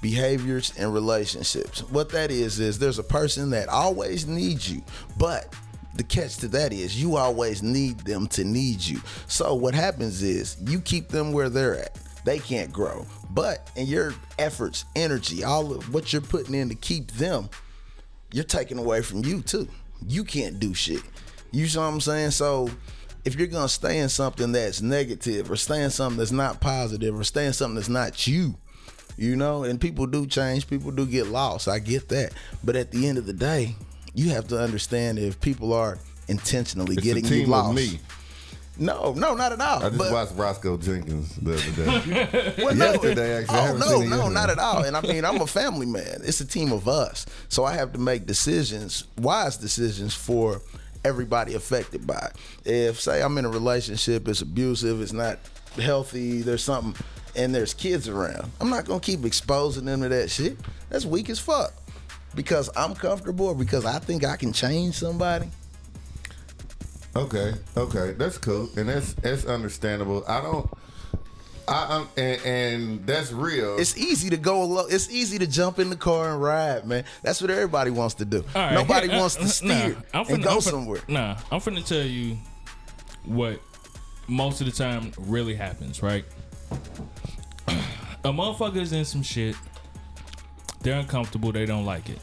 behaviors and relationships. What that is is there's a person that always needs you, but the catch to that is you always need them to need you. So what happens is you keep them where they're at. They can't grow. But in your efforts, energy, all of what you're putting in to keep them, you're taking away from you too. You can't do shit. You see what I'm saying? So if you're gonna stay in something that's negative or stay in something that's not positive or stay in something that's not you, you know, and people do change, people do get lost. I get that. But at the end of the day, you have to understand if people are intentionally It's getting team you lost. me. No, no, not at all. I just But- watched Roscoe Jenkins the other day. [LAUGHS] well, no. Yesterday, actually. Oh haven't no, seen no, yesterday. not at all. And I mean, I'm a family man. It's a team of us, so I have to make decisions, wise decisions for everybody affected by it. If say I'm in a relationship, it's abusive, it's not healthy, there's something, and there's kids around, I'm not gonna keep exposing them to that shit. That's weak as fuck. Because I'm comfortable, or because I think I can change somebody. Okay, okay, that's cool, and that's that's understandable. I don't, I and, and that's real. It's easy to go low. It's easy to jump in the car and ride, man. That's what everybody wants to do. All right, Nobody here- wants to uh, steer nah, I'm and finna- go I'm finna- somewhere. Nah, I'm finna tell you what most of the time really happens, right? A motherfucker's in some shit. They're uncomfortable. They don't like it.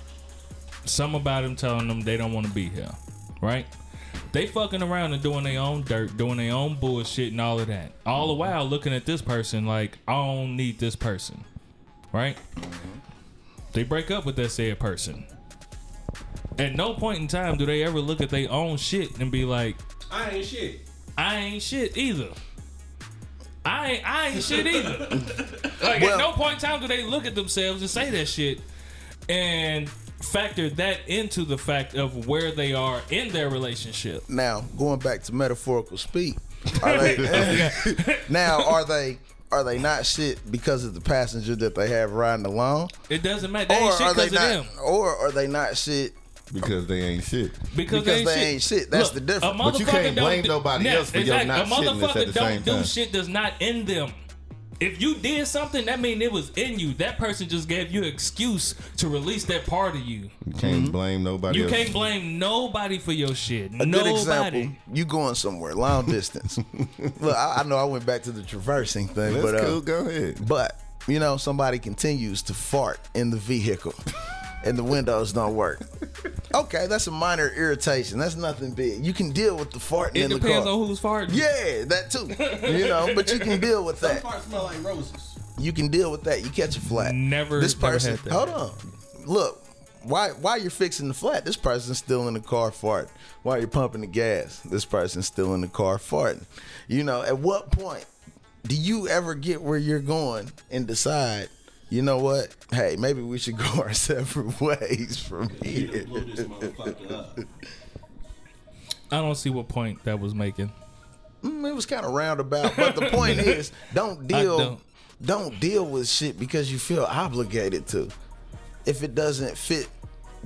Some about them telling them they don't want to be here, right? They fucking around and doing their own dirt, doing their own bullshit and all of that. All the mm-hmm. while looking at this person like, I don't need this person, right? Mm-hmm. They break up with that said person. At no point in time do they ever look at their own shit and be like, I ain't shit. I ain't shit either. I ain't, I ain't shit either. [LAUGHS] like Well- at no point in time do they look at themselves and say that shit and factor that into the fact of where they are in their relationship. Now, going back to metaphorical speak, are they, [LAUGHS] now are they are they not shit because of the passenger that they have riding along, It doesn't matter. They or ain't shit are they of not, them. or are they not shit because they ain't shit. Because, because they ain't shit. That's the difference. But you can't blame do- nobody Yeah, else for your exactly. not A shitting this motherfucker at the don't do time. shit does not end them. If you did something, that mean it was in you. That person just gave you an excuse to release that part of you. You can't blame nobody You else. can't blame nobody for your shit. A good example, you going somewhere long distance. [LAUGHS] Look, I, I know I went back to the traversing thing, That's but uh. Go ahead. but you know somebody continues to fart in the vehicle, [LAUGHS] and the windows don't work. [LAUGHS] Okay, that's a minor irritation. That's nothing big. You can deal with the farting It in the car. It depends car. on who's farting. yeah, that too. [LAUGHS] You know, but you can deal with that. parts smell like roses. You can deal with that. You catch a flat. Never- This never person. had that. Hold on. Look. Why, while you're fixing the flat, this person's still in the car farting. While you're pumping the gas, this person's still in the car farting. You know, at what point do you ever get where you're going and decide, you know what? Hey, maybe we should go [LAUGHS] our separate ways from here. I don't see what point that was making. Mm, it was kind of roundabout, but the [LAUGHS] point is, don't deal, don't. don't. deal with shit because you feel obligated to. If it doesn't fit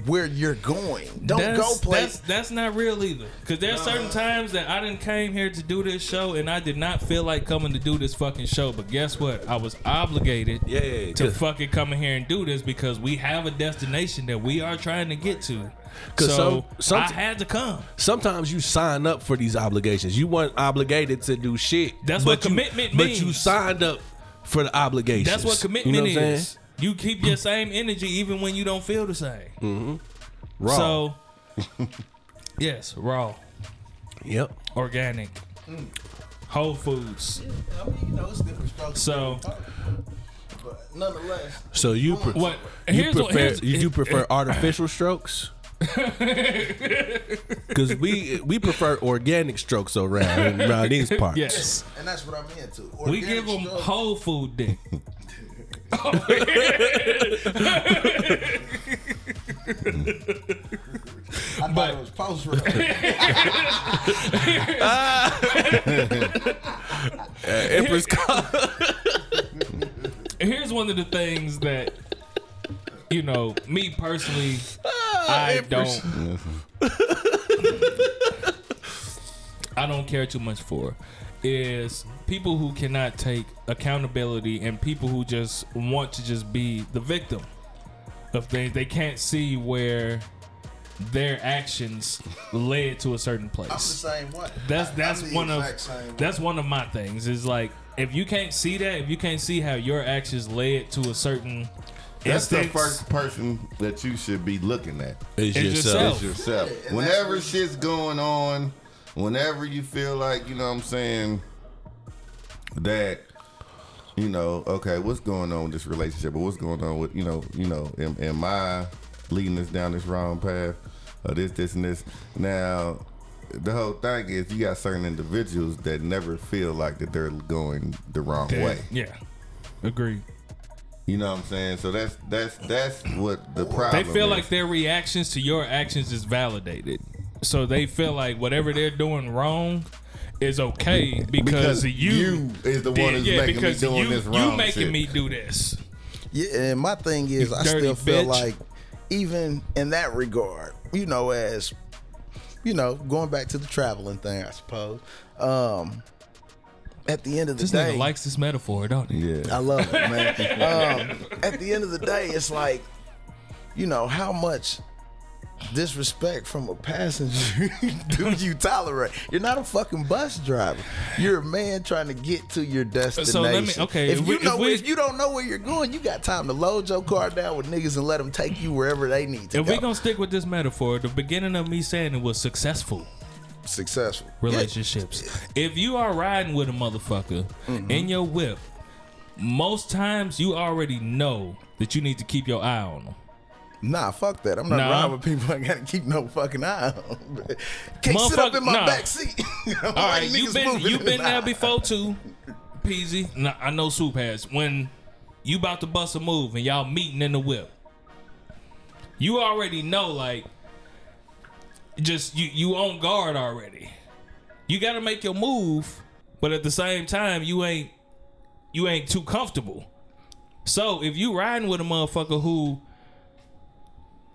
where you're going, don't that's, go play. That's, that's not real either. Because there's certain times that I didn't came here to do this show and I did not feel like coming to do this fucking show. But guess what? I was obligated Yeah, to 'cause- fucking come in here and do this because we have a destination that we are trying to get to. 'Cause So some- some- I had to come. Sometimes you sign up for these obligations. You weren't obligated to do shit. That's but what you- commitment But you signed up for the obligations. That's what commitment you know what I'm is. Saying? You keep your same energy even when you don't feel the same. Mm-hmm. Raw. So, [LAUGHS] yes, raw, yep. organic, whole foods. So, But nonetheless, So you pre- what? you Here's prefer what. Here's, you do prefer artificial strokes? [LAUGHS] Because we we prefer organic strokes around around these [LAUGHS] parts. yes, and that's what I'm into. we give them struggle. whole food dick. I thought it was post road. Empress Cup. Here's one of the things that you know, me personally, I don't. [LAUGHS] I don't care too much for is people who cannot take accountability and people who just want to just be the victim of things. They can't see where their actions led to a certain place. I'm the same way. That's I- that's one of exact same way. that's one of my things. Is like if you can't see that, if you can't see how your actions led to a certain That's the first person that you should be looking at. It's It's yourself. yourself. yourself. and Whenever shit's going on, whenever you feel like, you know what I'm saying, that, you know, okay, what's going on with this relationship or what's going on with, you know, you know, am, am I leading us down this wrong path or this, this, and this? Now, the whole thing is you got certain individuals that never feel like that they're going the wrong way. Yeah, agreed. You know what I'm saying? So that's that's that's what the problem. They feel is. like their reactions to your actions is validated. So they feel like whatever they're doing wrong is okay because, Because you, you is the one did- who's yeah, making me because doing you, this You making shit. me do this. Yeah, and my thing is, You I dirty still feel bitch. like, even in that regard, you know, as you know, going back to the traveling thing, I suppose. Um, at the end of the This day, nigga likes this metaphor, don't he? Yeah. I love it, man. [LAUGHS] um, at the end of the day, it's like, you know, how much disrespect from a passenger [LAUGHS] do you tolerate? You're not a fucking bus driver. You're a man trying to get to your destination. So let me- okay, If if you we- know, if we- if you don't know where you're going, you got time to load your car down with niggas and let them take you wherever they need to If go. we gonna stick with this metaphor, the beginning of me saying it was successful Successful relationships. If you are riding with a motherfucker mm-hmm. in your whip, most times you already know that you need to keep your eye on them. Nah, fuck that. I'm not Nah. riding with people [LAUGHS] I gotta keep no fucking eye on. Can't sit up in my nah. back seat. [LAUGHS] All right, you been you been there before too, Peasy. Nah, I know Swoop has. When you about to bust a move and y'all meeting in the whip, you already know like just you you on guard already. You got to make your move, but at the same time you ain't you ain't too comfortable. So if you riding with a motherfucker who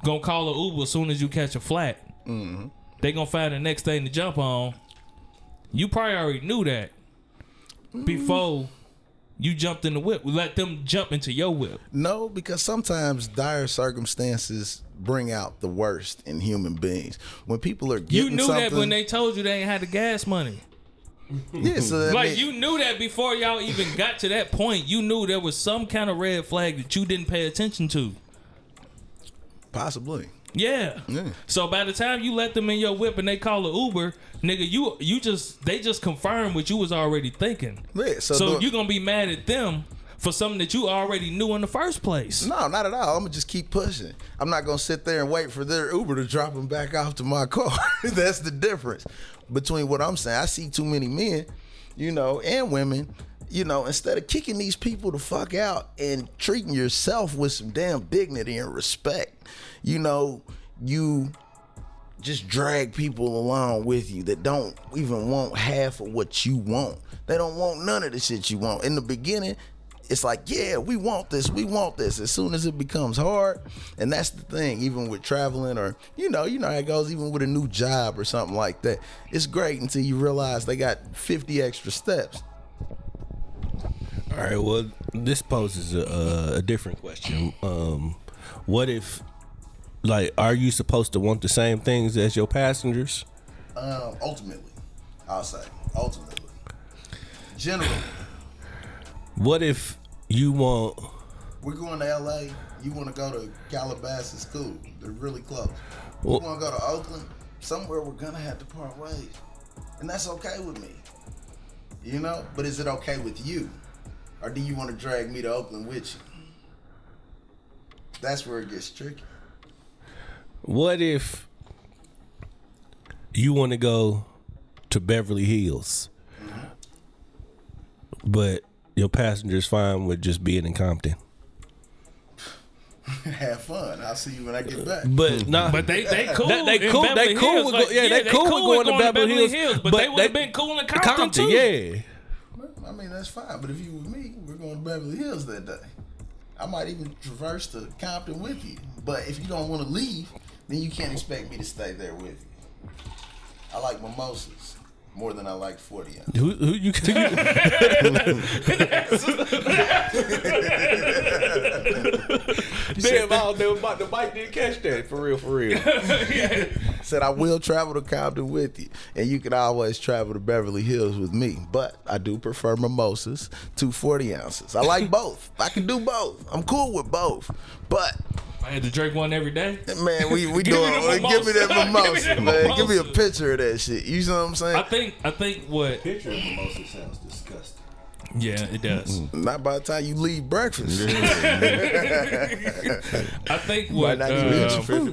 gonna call an Uber as soon as you catch a flat, mm-hmm. they gonna find the next thing to jump on. You probably already knew that mm-hmm. before you jumped in the whip. Let them jump into your whip. No, because sometimes dire circumstances bring out the worst in human beings. When people are You knew that when they told you they ain't had the gas money. [LAUGHS] yeah, so Like you knew that before y'all even got to that point. You knew there was some kind of red flag that you didn't pay attention to. Possibly. Yeah. Yeah. So by the time you let them in your whip and they call an Uber, nigga, you you just they just confirmed what you was already thinking. Yeah, so So, doing- you gonna be mad at them for something that you already knew in the first place. No, not at all. I'm gonna just keep pushing. I'm not gonna sit there and wait for their Uber to drop them back off to my [LAUGHS] car. [LAUGHS] That's the difference between what I'm saying. I see too many men, you know, and women. You know, instead of kicking these people the fuck out and treating yourself with some damn dignity and respect, you know, you just drag people along with you that don't even want half of what you want. They don't want none of the shit you want. In the beginning, it's like, yeah, we want this, we want this. As soon as it becomes hard, and that's the thing, even with traveling or you know, you know how it goes, even with a new job or something like that. It's great until you realize they got 50 extra steps. All right. Well, this poses a, a different question. Um, what if, like, are you supposed to want the same things as your passengers? Um, ultimately, I'll say, ultimately. Generally, What if you want? we're going to LA. You want to go to Calabasas? Cool. They're really close. Well- we want to go to Oakland. Somewhere we're gonna have to part ways, and that's okay with me. You know, but is it okay with you, or do you want to drag me to Oakland with you? That's where it gets tricky. What if you want to go to Beverly Hills, but your passengers fine with just being in Compton? [LAUGHS] have fun. I'll see you when I get uh, back. But not. But they they cool. They- they cool- they cool Hills. with Like, go- yeah, they cool with going to Beverly Hills, but, but they would have been cool in Compton, too. yeah. I mean, that's fine. But if you with me, we're going to Beverly Hills that day. I might even traverse to Compton with you. But if you don't want to leave, then you can't expect me to stay there with you. I like mimosas more than I like 40 ounce. Who, who you? [LAUGHS] Damn, I don't know about the bike didn't catch that for real, for real. [LAUGHS] Said I will travel to Compton with you, and you can always travel to Beverly Hills with me. But I do prefer mimosas to 40 ounces. I like both. I can do both. I'm cool with both. But I had to drink one every day. man, we we [LAUGHS] Give doing the give me that mimosa. mimosa, [LAUGHS] Give me that man. Give me a picture of that shit. You know what I'm saying? I think I think what Picture of mimosa sounds disgusting. yeah it does. Not by the time you leave breakfast. [LAUGHS] I think what not even uh, eat your Fifty?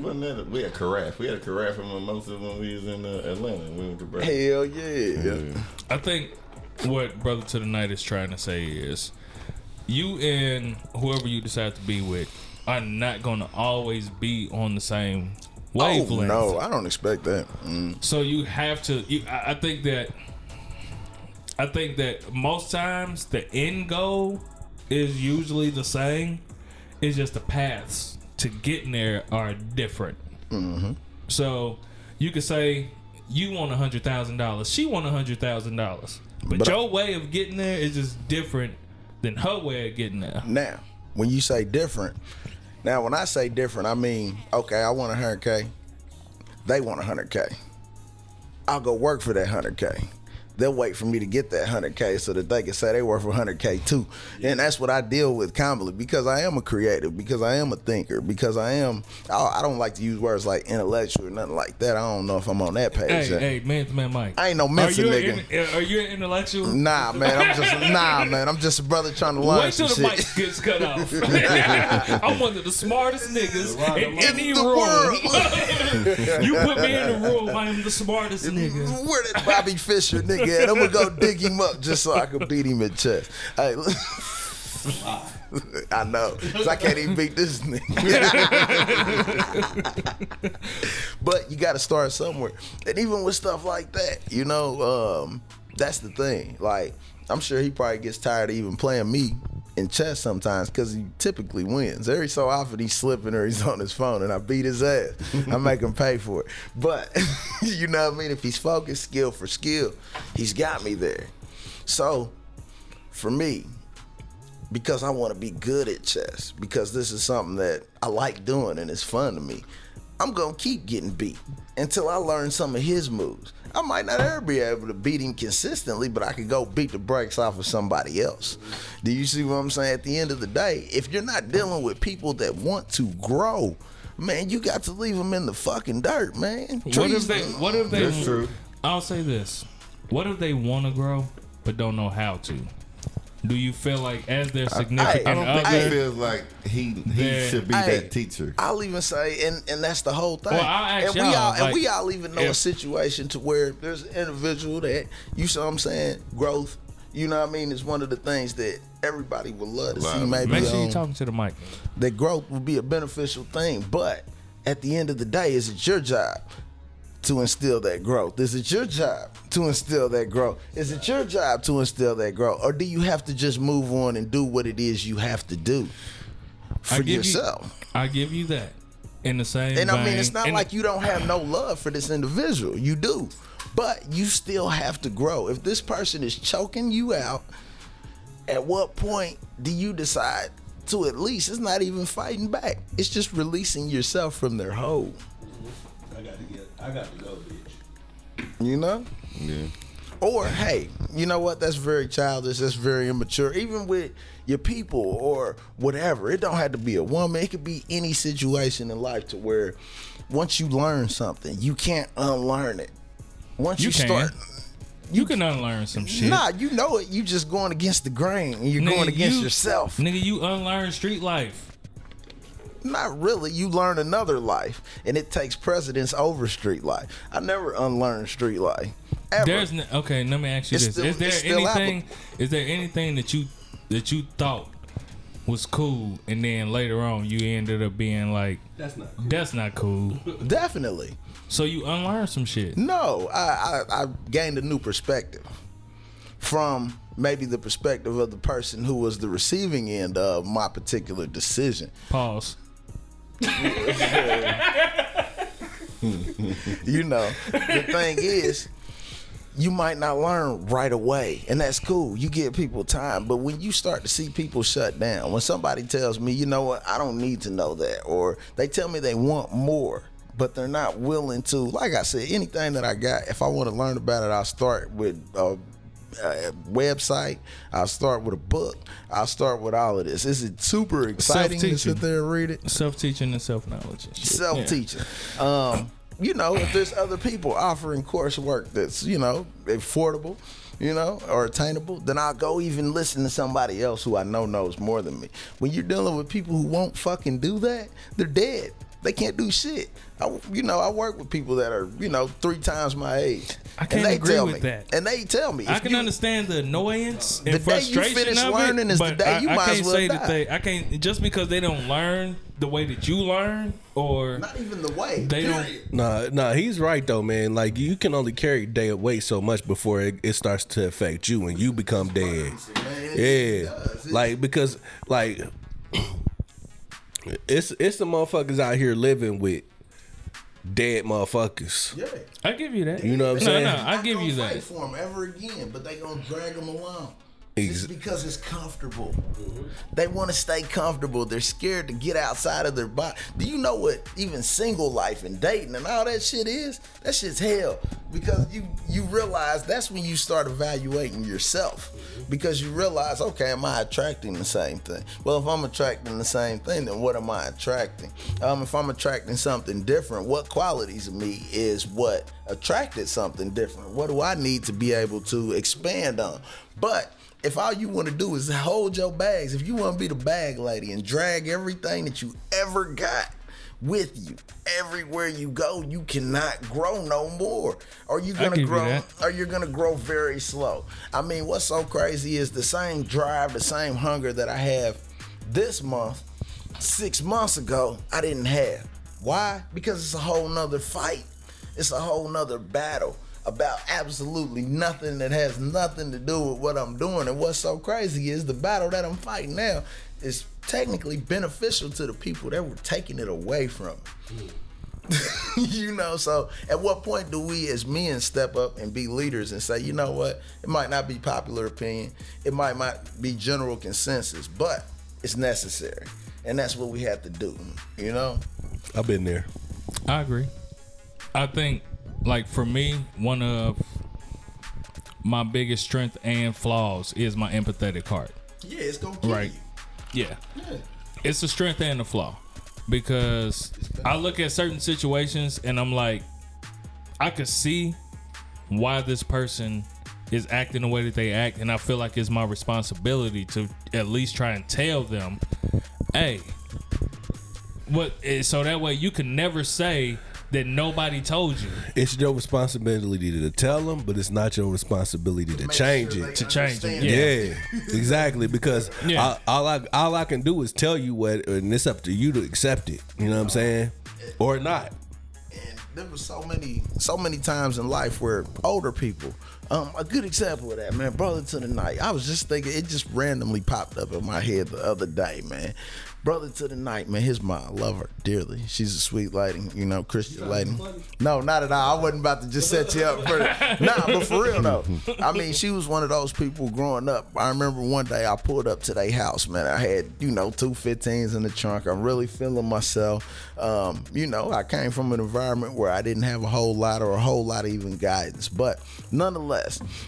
We had carafe. We had a carafe of mimosa when we was in uh, Atlanta. We went to breakfast. Hell yeah. I think what Brother to the Night is trying to say is you and whoever you decide to be with are not going to always be on the same wavelength. Oh no, I don't expect that. Mm. So you have to. You, I, I think that. I think that most times the end goal is usually the same. It's just the paths to getting there are different. So you could say you want a hundred thousand dollars, she want a hundred thousand dollars, but, But I- your way of getting there is just different than her way of getting there. Now, when you say different, now when I say different, I mean okay, I want a hundred k. They want a hundred k. I'll go work for that hundred k. They'll wait for me to get that hundred k so that they can say they worth hundred k too, and that's what I deal with commonly because I am a creative, because I am a thinker, because I am. I, I don't like to use words like intellectual or nothing like that. I don't know if I'm on that page. Hey, hey, man man, Mike. I ain't no Mensa nigga. an, uh, are you an intellectual? Nah, [LAUGHS] man, I'm just nah, man. I'm just a brother trying to learn Wait till some the shit. mic gets cut off. [LAUGHS] [LAUGHS] I'm one of the smartest niggas in any the room. world. you put me in the room, I am the smartest nigga. Where did Bobby Fischer nigga at? I'm gonna go [LAUGHS] dig him up just so I can beat him in chess. Hey, [LAUGHS] I know. 'Cause I can't even beat this nigga. [LAUGHS] but you got to start somewhere. And even with stuff like that, you know, um, that's the thing. Like, I'm sure he probably gets tired of even playing me in chess sometimes because he typically wins. Every so often he's slipping or he's on his phone and I beat his ass. I make him pay for it. But, [LAUGHS] you know what I mean? If he's focused skill for skill, he's got me there. So, for me, because I want to be good at chess, because this is something that I like doing and it's fun to me, I'm going to keep getting beat until I learn some of his moves. I might not ever be able to beat him consistently, but I could go beat the brakes off of somebody else. Do you see what I'm saying? At the end of the day, if you're not dealing with people that want to grow, man, you got to leave them in the fucking dirt, man. What if they? What if they? That's true. I'll say this: What if they want to grow but don't know how to? Do you feel like as their significant I don't think other? he feels like he he Yeah. should be Hey, that teacher. I'll even say, and and that's the whole thing. Well, I'll ask and we y'all, all and we all even know a situation to where there's an individual that you see what I'm saying growth. You know what I mean? Is one of the things that everybody would love to see. Love. Maybe Make sure um, you're talking to the mic. that growth would be a beneficial thing, but at the end of the day, is it your job to instill that growth? Is it your job to instill that growth? Is it your job to instill that growth, or do you have to just move on and do what it is you have to do for give yourself? You, I give you that. In the same. And I mean, it's not in- like you don't have no love for this individual. You do. But you still have to grow. If this person is choking you out, at what point do you decide to at least, it's not even fighting back, it's just releasing yourself from their hold. I got to go, bitch. You know? Yeah. Or hey, you know what? That's very childish. That's very immature. Even with your people or whatever, it don't have to be a woman. It could be any situation in life to where once you learn something, you can't unlearn it. Once you, You can. start, You can unlearn some shit. nah, you know it. You just going against the grain. And you're Nigga, going against you- yourself. Nigga, you unlearn street life. Not really. You learn another life, and it takes precedence over street life. I never unlearned street life. Ever. There's n- okay. Let me ask you It's this: still- Is there it's still anything? Is there anything that you that you thought was cool, and then later on you ended up being like, That's not. "That's not cool." [LAUGHS] Definitely. So you unlearn some shit. No, I, I, I gained a new perspective from maybe the perspective of the person who was the receiving end of my particular decision. Pause. [LAUGHS] You know, the thing is, you might not learn right away, and that's cool. You give people time, but when you start to see people shut down, when somebody tells me, you know what, I don't need to know that, or they tell me they want more, but they're not willing to. Like I said, anything that I got, if I want to learn about it, I'll start with. Uh, uh, website. I'll start with a book. I'll start with all of this. Is it super exciting to sit there and read it? Self teaching and self knowledge. self teaching. Um, you know, if there's other people offering coursework that's you know affordable, you know, or attainable, then I'll go even listen to somebody else who I know knows more than me. When you're dealing with people who won't fucking do that, they're dead. They can't do shit. I, you know, I work with people that are, you know, three times my age. I can't and they agree tell with me, that. And they tell me. I can you- understand the annoyance and The day you frustration finish of learning it, is the but day I, you I might as can't well say die. that they. I can't just because they don't learn the way that you learn, or Not even the way. they don't. period. Nah, nah, he's right though, man. Like you can only carry day of weight so much before it, it starts to affect you and you become dead. Yeah, like because like it's it's the motherfuckers out here living with dead motherfuckers. Yeah. I give you that. You know what I'm no, saying? No, I give gonna you fight that. for them ever again, but they gonna drag them along. Ex- Just because it's comfortable. They want to stay comfortable. They're scared to get outside of their body. Do you know what even single life and dating and all that shit is? That shit's hell. Because you you realize that's when you start evaluating yourself. Because you realize, okay, am I attracting the same thing? Well, if I'm attracting the same thing, then what am I attracting? Um, if I'm attracting something different, what qualities of me is what attracted something different? What do I need to be able to expand on? But if all you want to do is hold your bags, if you want to be the bag lady and drag everything that you ever got with you. Everywhere you go, you cannot grow no more. Or you're gonna grow or you're gonna grow very slow. I mean, what's so crazy is the same drive, the same hunger that I have this month, six months ago, I didn't have. Why? Because it's a whole nother fight. It's a whole nother battle about absolutely nothing that has nothing to do with what I'm doing. And what's so crazy is the battle that I'm fighting now is technically beneficial to the people that were taking it away from me. [LAUGHS] you know, so at what point do we as men step up and be leaders and say, you know what, it might not be popular opinion, it might not be general consensus, but it's necessary. And that's what we have to do, you know? I've been there. I agree. I think, like for me, one of my biggest strength and flaws is my empathetic heart. Yeah, it's gonna kill Right. you. Yeah. It's a strength and a flaw because I look at certain situations and I'm like, I could see why this person is acting the way that they act, and I feel like it's my responsibility to at least try and tell them, hey, what? eh, So that way you can never say that nobody told you. It's your responsibility to tell them, but it's not your responsibility to Make change sure it. To change it, yeah. Yeah, exactly. Because Yeah. I, all I all I can do is tell you what, and it's up to you to accept it. You know what I'm saying, or not. And there was so many, so many times in life where older people. Um, a good example of that, man, brother to the night. I was just thinking, it just randomly popped up in my head the other day, man. Brother to the night, man. His mom, I love her dearly. She's a sweet lady, you know, Christian lady. No, not at all. I wasn't about to just set you up for it. [LAUGHS] nah, but for real though. I mean, she was one of those people growing up. I remember one day I pulled up to their house, man. I had, you know, two 15s in the trunk. I'm really feeling myself. Um, you know, I came from an environment where I didn't have a whole lot or a whole lot of even guidance. But nonetheless,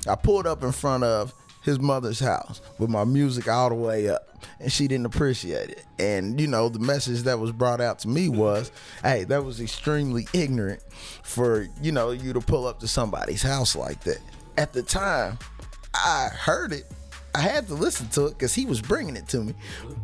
I pulled up in front of his mother's house with my music all the way up and she didn't appreciate it. And you know the message that was brought out to me mm-hmm. was hey that was extremely ignorant for you know you to pull up to somebody's house like that. At the time i heard it. I had to listen to it because he was bringing it to me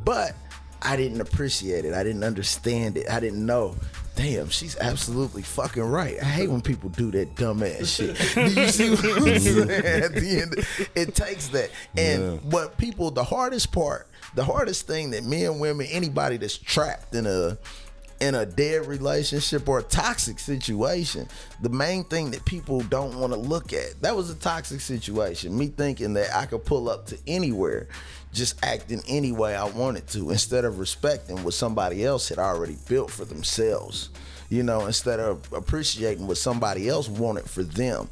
but i didn't appreciate it. I didn't understand it. I didn't know Damn, she's absolutely fucking right. I hate when people do that dumbass [LAUGHS] shit. Do you see what I'm saying? At the end, it takes that. And what people, the hardest part, the hardest thing that men, women, anybody that's trapped in a in a dead relationship or a toxic situation, the main thing that people don't want to look at. That was a toxic situation. Me thinking that I could pull up to anywhere, just acting any way I wanted to, instead of respecting what somebody else had already built for themselves. You know, instead of appreciating what somebody else wanted for them.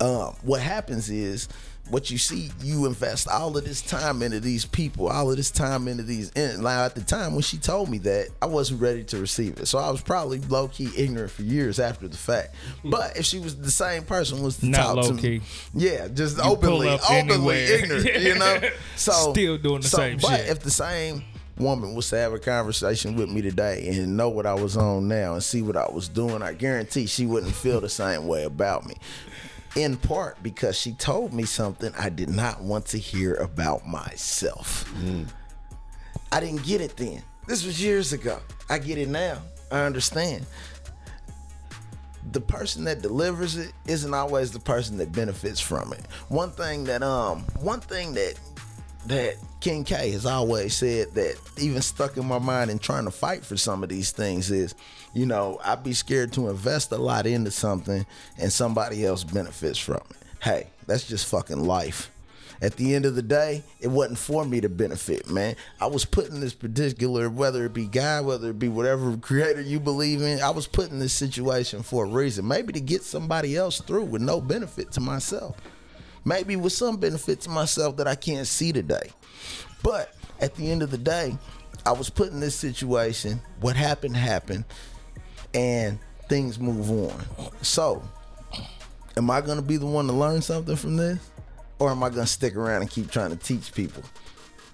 Um, what happens is what you see, you invest all of this time into these people, all of this time into these. And now, at the time when she told me that, I wasn't ready to receive it, so I was probably low key ignorant for years after the fact. But if she was the same person, was to Not talk to me, key. yeah, just pull openly, openly anywhere. ignorant, you know. [LAUGHS] So Still doing the so- same but shit. if the same woman was to have a conversation with me today and know what I was on now and see what I was doing, I guarantee she wouldn't feel the same way about me. In part because she told me something I did not want to hear about myself. I didn't get it then. This was years ago. I get it now. I understand. The person that delivers it isn't always the person that benefits from it. One thing that um one thing that that King K has always said that even stuck in my mind and trying to fight for some of these things is, you know, I'd be scared to invest a lot into something and somebody else benefits from it. Hey, that's just fucking life. At the end of the day, it wasn't for me to benefit, man. I was putting this particular, whether it be God, whether it be whatever [LAUGHS] creator you believe in, I was putting this situation for a reason. Maybe to get somebody else through with no benefit to myself maybe with some benefit to myself that I can't see today. But at the end of the day, I was put in this situation. What happened happened, and things move on. So, am I gonna be the one to learn something from this, or am I gonna stick around and keep trying to teach people?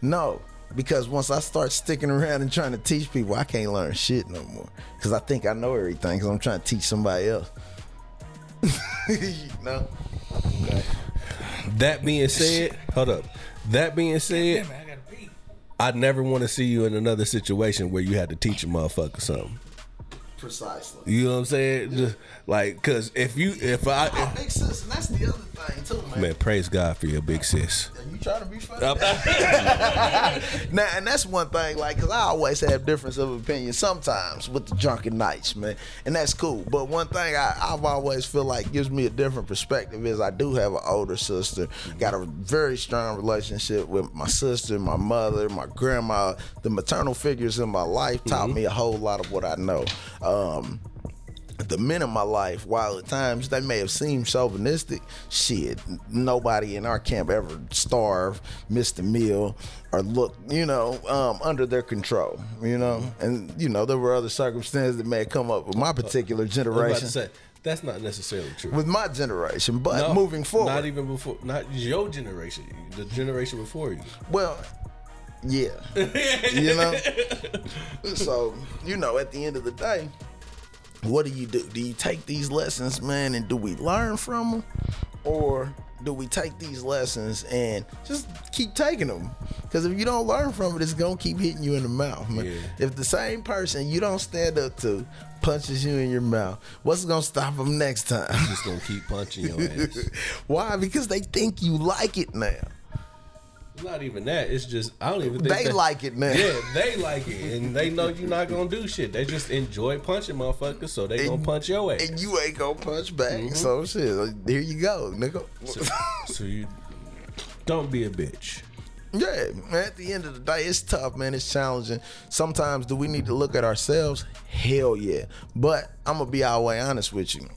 No, because once I start sticking around and trying to teach people, I can't learn shit no more. Because I think I know everything. Because I'm trying to teach somebody else. [LAUGHS] you know. That being said, hold up. That being said, Damn it, I never want to see you in another situation where you had to teach a motherfucker something. Precisely. You know what I'm saying? Just like, cause if you, if I, Oh, big sis, and that's the other thing too, man. man, praise God for your big sis. Are you trying to be funny? [LAUGHS] [LAUGHS] now, and that's one thing, like, cause I always have difference of opinion sometimes with the drunken knights, man, and that's cool. But one thing I, I've always feel like gives me a different perspective is I do have an older sister, got a very strong relationship with my sister, my mother, my grandma. The maternal figures in my life taught mm-hmm. me a whole lot of what I know. Uh, Um, the men in my life, while at times they may have seemed chauvinistic, shit, nobody in our camp ever starved, missed a meal, or looked, you know, um, under their control, you know. And you know, there were other circumstances that may have come up with my particular was about generation, say that's not necessarily true. with my generation. But No, moving forward, not even before, not your generation, the generation before you. Well, yeah. [LAUGHS] you know? So, you know, at the end of the day, what do you do? Do you take these lessons, man, and do we learn from them? Or do we take these lessons and just keep taking them? Because if you don't learn from it, it's going to keep hitting you in the mouth, man. Yeah. If the same person you don't stand up to punches you in your mouth, what's going to stop them next time? Just gonna keep punching your [LAUGHS] ass. Why? Because they think you like it now. Not even that. It's just I don't even think They that- like it man. Yeah, they like it, and they know you're not gonna do shit. They just enjoy punching motherfuckers, so they gonna punch your ass. and you ain't gonna punch back. Mm-hmm. So shit, here you go, nigga. so, so you don't be a bitch. yeah, man, at the end of the day, it's tough, man. It's challenging. Sometimes do we need to look at ourselves? Hell yeah. But I'm gonna be all the way honest with you.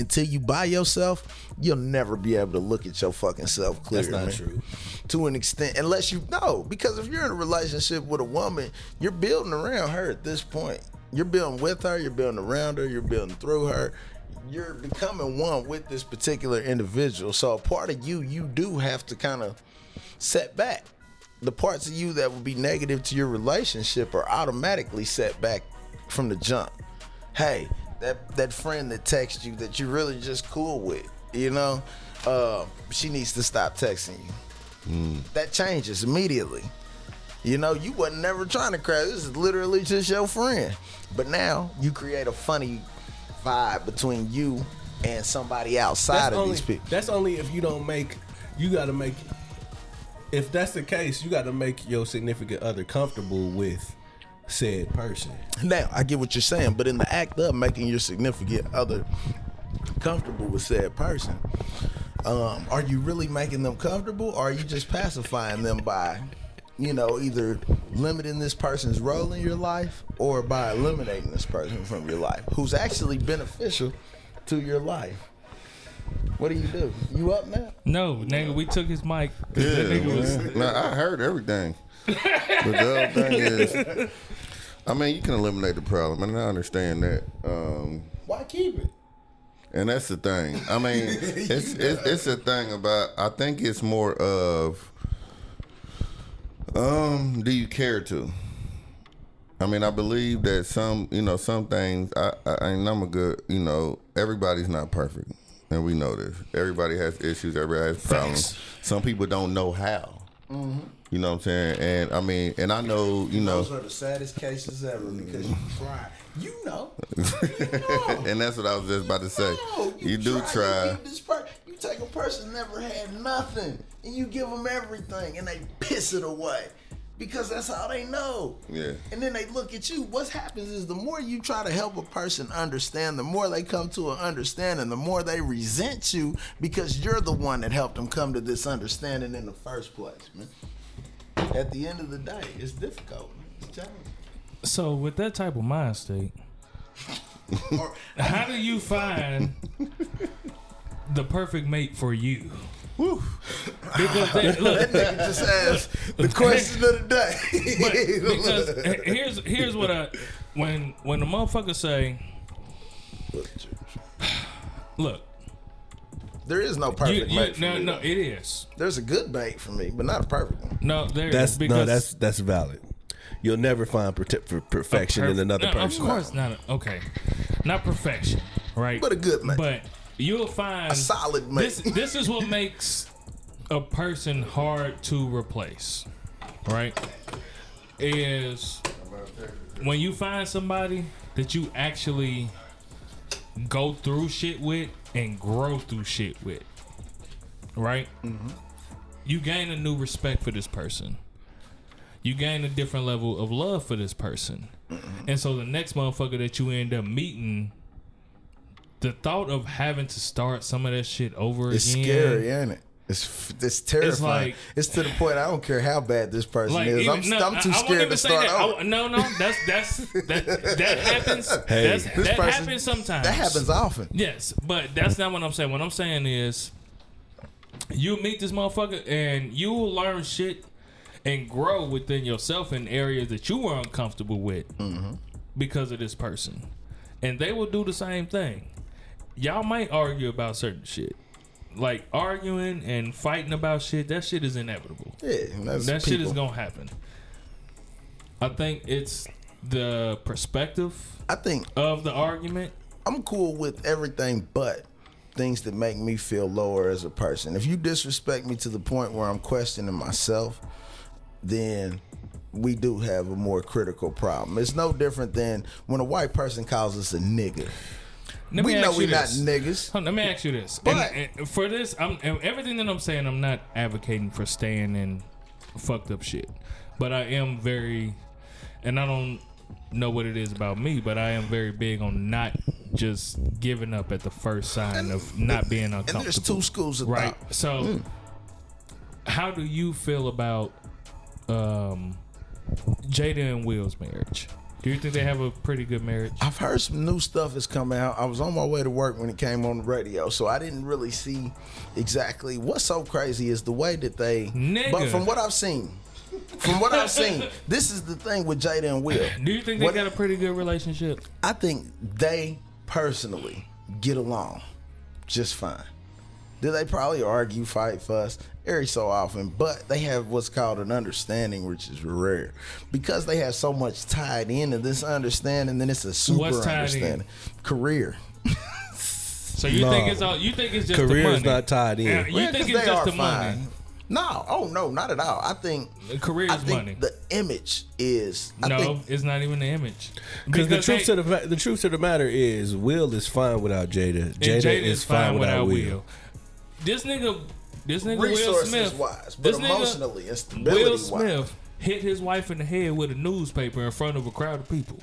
Until you buy yourself, you'll never be able to look at your fucking self clearly. That's not man. true. To an extent, unless you know, because if you're in a relationship with a woman, you're building around her at this point. You're building with her, you're building around her, you're building through her. You're becoming one with this particular individual. So a part of you, you do have to kind of set back. The parts of you that would be negative to your relationship are automatically set back from the jump. Hey, that that friend that texts you that you're really just cool with, you know, uh, she needs to stop texting you. That changes immediately. You know, you wasn't never trying to crash. This is literally just your friend. But now you create a funny vibe between you and somebody outside That's of only, these people. that's only if you don't make. You got to make. If that's the case, you got to make your significant other comfortable with said person. Now, I get what you're saying, but in the act of making your significant other comfortable with said person, um, are you really making them comfortable or are you just pacifying them by, you know, either limiting this person's role in your life or by eliminating this person from your life who's actually beneficial to your life? What do you do? You up now? No, nigga, we took his mic. Yeah, nigga was man. I heard everything. but the other thing is, [LAUGHS] I mean, you can eliminate the problem, and I understand that. Um, Why keep it? and that's the thing. I mean, [LAUGHS] it's it's it's a thing about. I think it's more of, um, do you care to? I mean, I believe that some, you know, some things. I, I and I'm a good, you know, everybody's not perfect, and we know this. Everybody has issues. Everybody has problems. Some people don't know how. You know what I'm saying? And I mean, and I know, you know, Those are the saddest cases ever because you try. You know. [LAUGHS] and that's what I was just about to say. No, You do You, try. this per- you take a person never had nothing and you give them everything and they piss it away because that's all they know. Yeah. And then they look at you. What happens is the more you try to help a person understand, the more they come to an understanding, the more they resent you because you're the one that helped them come to this understanding in the first place, man. At the end of the day, it's difficult. It's challenging. So with that type of mind state, [LAUGHS] how do you find the perfect mate for you? Because [LAUGHS] that, look, That nigga just asked the question of the day. [LAUGHS] because here's here's what I when when the motherfucker say, [SIGHS] look, There is no perfect you, mate for no me. no it is There's a good mate for me, but not a perfect one. no there That's is no, that's that's valid. You'll never find prote- for perfection in another no, person. Of course not. a- Okay, not perfection, right? But a good mate. But you'll find A solid mate. This this is what makes a person hard to replace, right? is when you find somebody that you actually go through shit with and grow through shit with, right? Mm-hmm. You gain a new respect for this person. You gain a different level of love for this person. Mm-hmm. And so the next motherfucker that you end up meeting, the thought of having to start some of that shit over It's again. It's scary, ain't it? It's it's terrifying. It's, like- to the point I don't care how bad this person Like, is. I'm, no, I'm too I- I scared even to start that. over. I- no, no, that's that's that that [LAUGHS] happens. Hey. that's, This that person- happens sometimes. That happens often. Yes, but that's not what I'm saying. What I'm saying is, you meet this motherfucker and you will learn shit and grow within yourself in areas that you were uncomfortable with mm-hmm. because of this person, and they will do the same thing. Y'all might argue about certain shit. Like arguing and fighting about shit, that shit is inevitable Yeah, that's that shit is gonna happen. I think it's the perspective I think of the argument. I'm cool with everything but things that make me feel lower as a person. If you disrespect me to the point where I'm questioning myself, then we do have a more critical problem. It's no different than when a white person calls us a nigga. Let we know we you not this. niggas. Hold let me ask you this. But- and, and for this, I'm and everything that I'm saying. I'm not advocating for staying in fucked up shit, but I am very, and I don't know what it is about me, but I am very big on not just giving up at the first sign of not being And uncomfortable. there's two schools of right? thought. So, how do you feel about um, Jada and Will's marriage? Do you think they have a pretty good marriage? I've heard some new stuff has come out. I was on my way to work when it came on the radio, so I didn't really see exactly what's so crazy is the way that they. Nigga. But from what I've seen, from what I've seen, [LAUGHS] this is the thing with Jada and Will. Do you think they What- got a pretty good relationship? I think they personally get along just fine. Do they probably argue, fight, fuss every so often? But they have what's called an understanding, which is rare because they have so much tied into this understanding. Then it's a super What's tied in? understanding. Career. [LAUGHS] So you No. think it's all? You think it's just the Career money? is not tied in. Yeah, you Yeah, think 'cause it's they just are the money? No, oh no, not at all. I think The career I is think money. the image is. I no, think it's not even the image. Because the truth they- of the the truth of the matter is, Will is fine without Jada. and Jada, is fine without Will. This nigga, this nigga Will resources Smith, wise, but this nigga, emotionally and stability Will wise. Smith hit his wife in the head with a newspaper in front of a crowd of people.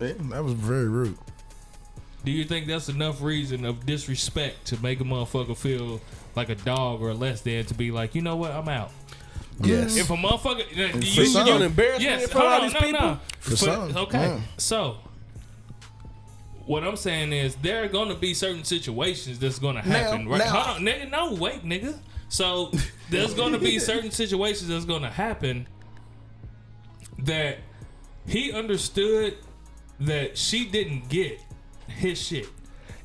Yeah, that was very rude. Do you think that's enough reason of disrespect to make a motherfucker feel like a dog or less than to be like, you know what, I'm out? Yes. If a motherfucker, you, For some, you- embarrassment yes, in front of all these no, people? no. For some, okay. mm. So, what I'm saying is there are going to be certain situations that's going to happen. right? now- Hold on, nigga. No, wait, nigga. So there's going to be [LAUGHS] certain situations that's going to happen that he understood that she didn't get his shit.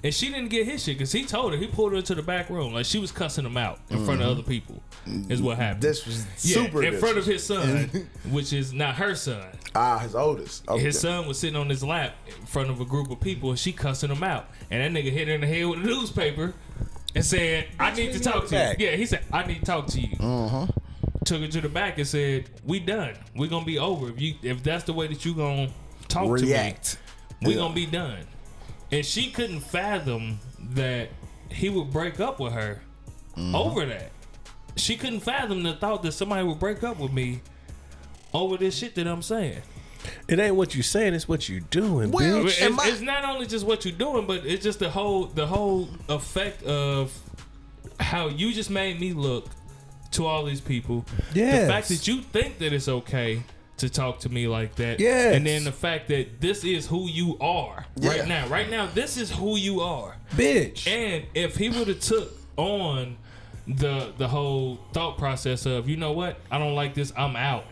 And she didn't get his shit because he told her, he pulled her into the back room. Like she was cussing him out in front of other people, is what happened. This was yeah, super. in front of his son, [LAUGHS] which is not her son. ah his oldest. Okay. His son was sitting on his lap in front of a group of people, and she cussing him out. And that nigga hit her in the head with a newspaper and said, "I need to talk to you." Yeah, he said, "I need to talk to you." Uh-huh. Took her to the back and said, "We done. We gonna be over. If you, if that's the way that you gonna talk React. to me, we Yeah. gonna be done." And she couldn't fathom that he would break up with her Mm-hmm. over that. She couldn't fathom the thought that somebody would break up with me over this shit that I'm saying. It ain't what you're saying; it's what you're doing, Well, bitch. It's, I- it's not only just what you're doing, but it's just the whole the whole effect of how you just made me look to all these people. Yes. The fact that you think that it's okay to talk to me like that. Yeah. And then the fact that this is who you are Yeah. right now. Right now, this is who you are. bitch. And if he would have took on the the whole thought process of, you know what, I don't like this, I'm out.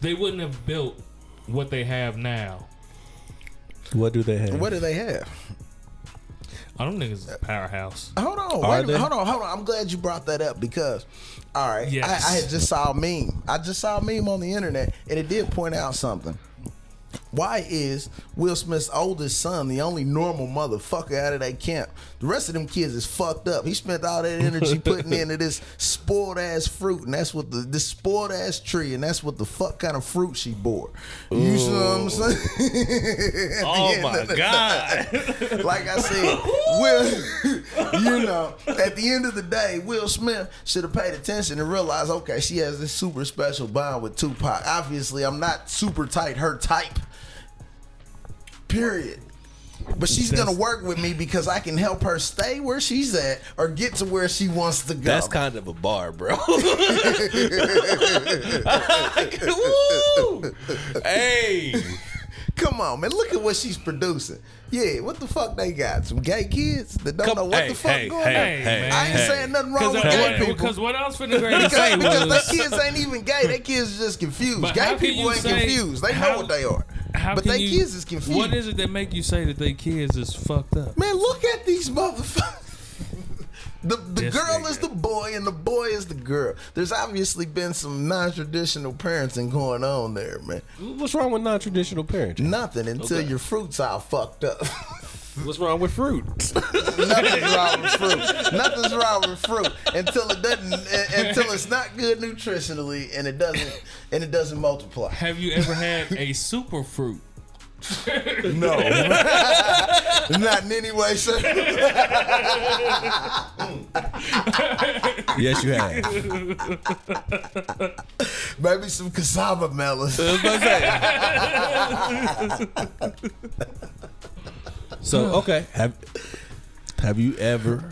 They wouldn't have built what they have now. what do they have? What do they have? I don't think it's a powerhouse. Hold on, Are wait a they? Hold on, hold on. I'm glad you brought that up because, all right, Yes. I, I had just saw a meme. I just saw a meme on the internet, and it did point out something. Why is Will Smith's oldest son the only normal motherfucker out of that camp? The rest of them kids is fucked up. He spent all that energy [LAUGHS] putting into this spoiled ass fruit, and that's what the this spoiled ass tree, and that's what the fuck kind of fruit she bore. You see what I'm saying? [LAUGHS] Oh my the god! [LAUGHS] like I said, Will, you know, at the end of the day, Will Smith should have paid attention and realized, okay, she has this super special bond with Tupac. Obviously, I'm not super tight, her type. Period. But she's gonna work with me because I can help her stay where she's at or get to where she wants to go. That's kind of a bar, bro. [LAUGHS] Woo! Hey, Come on, man. Look at what she's producing. Yeah, what the fuck they got? Some gay kids that don't Come- know what hey, the fuck hey, going hey, on. hey, I ain't hey. saying nothing wrong with Because gay people. because what I was finna go ahead Because, say because was, they kids ain't even gay. They kids are just confused. But gay people ain't say- confused. They know how- what they are. How but can they you- kids is confused. What is it that make you say that they kids is fucked up? Man, look at these motherfuckers. [LAUGHS] The, the This girl nigga. is the boy and the boy is the girl. There's obviously been some non-traditional parenting going on there, man. What's wrong with non-traditional parenting? Nothing until your fruits all fucked up. [LAUGHS] What's wrong with fruit? [LAUGHS] Nothing's wrong with fruit. Nothing's wrong with fruit until it doesn't until it's not good nutritionally and it doesn't and it doesn't multiply. Have you ever had a super fruit? [LAUGHS] No. [LAUGHS] not in any way, sir. yes, you have. Maybe some casaba melons. So okay, have have you ever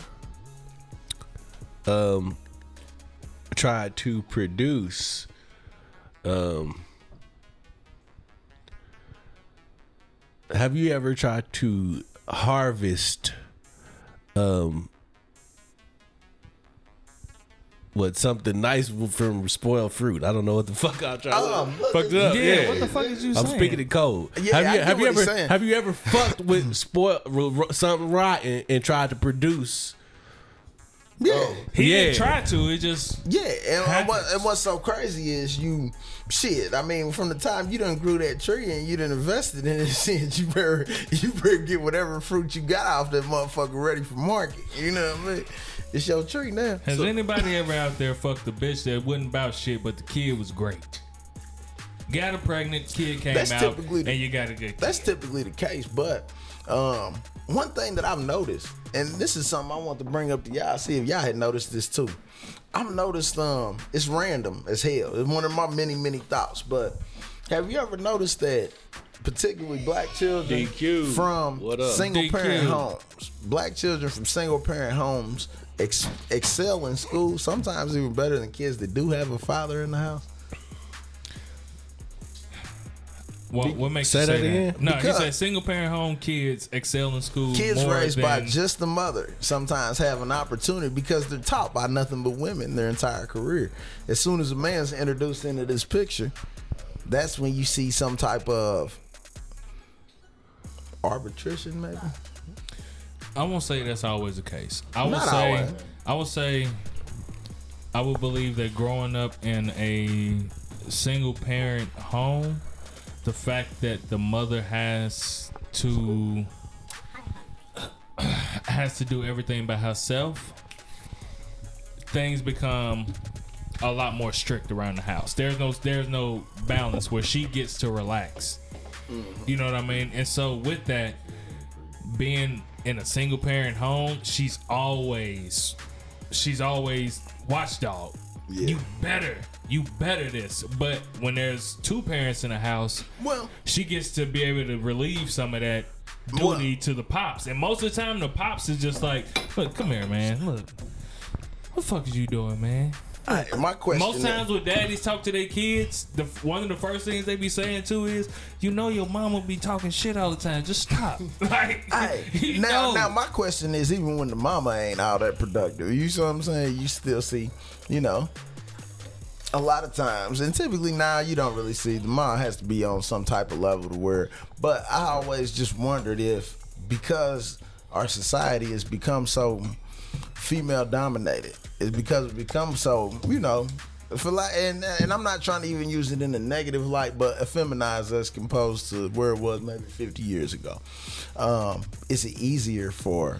um tried to produce um have you ever tried to harvest um what something nice from spoiled fruit? I don't know what the fuck I'm trying Um, to fucked it up. Yeah, Yeah, what the fuck is you saying? I'm speaking in code. Yeah, have I you get have you what he's ever saying. have you ever fucked with spoil r- r- something rotten and tried to produce? Yeah. He Yeah. didn't try to. It just Yeah, and, Happens. what, and what's so crazy is you, shit. I mean, from the time you done grew that tree and you done invested in it, [LAUGHS] shit, you better you better get whatever fruit you got off that motherfucker ready for market. You know what I mean? It's your tree now. has anybody ever out there fucked a bitch that wasn't about shit, but the kid was great? Got a pregnant kid came That's out, typically the- and you got a good. That's typically the case, but um, one thing that I've noticed, and this is something I want to bring up to y'all, see if y'all had noticed this too. I've noticed um, it's random as hell. It's one of my many, many thoughts. But have you ever noticed that, particularly black children DQ, from what up? single parent homes, black children from single parent homes ex- excel in school, sometimes even better than kids that do have a father in the house? What, what makes Say you say that that? again? No, Because- he said single parent home kids excel in school. Kids more raised by just the mother sometimes have an opportunity because they're taught by nothing but women their entire career. As soon as a man's introduced into this picture, that's when you see some type of arbitration, maybe. I won't say that's always the case. I will Not say, always. I will say, I would believe that growing up in a single parent home, the fact that the mother has to [CLEARS THROAT] has to do everything by herself, things become a lot more strict around the house. There's no there's no balance where she gets to relax. Mm-hmm. You know what I mean? And so with that, being in a single parent home, she's always she's always watchdog. You better, you better this. But when there's two parents in the house, Well, she gets to be able to relieve some of that duty to the pops. And most of the time, the pops is just like, "Look, come here, man. Look, what the fuck is you doing, man?" My question Most times when daddies talk to their kids, the one of the first things they be saying too is, "You know your mama be talking shit all the time. Just stop." [LAUGHS] like, Hey, [LAUGHS] now, know. now my question is, even when the mama ain't all that productive, you see what I'm saying? You still see, you know, a lot of times, and typically now you don't really see the mom has to be on some type of level to where. But I always just wondered if because our society has become so female dominated, it's because it become so, you know, For like, and and I'm not trying to even use it in a negative light, but effeminize us composed to where it was maybe 50 years ago. Um, it's easier for,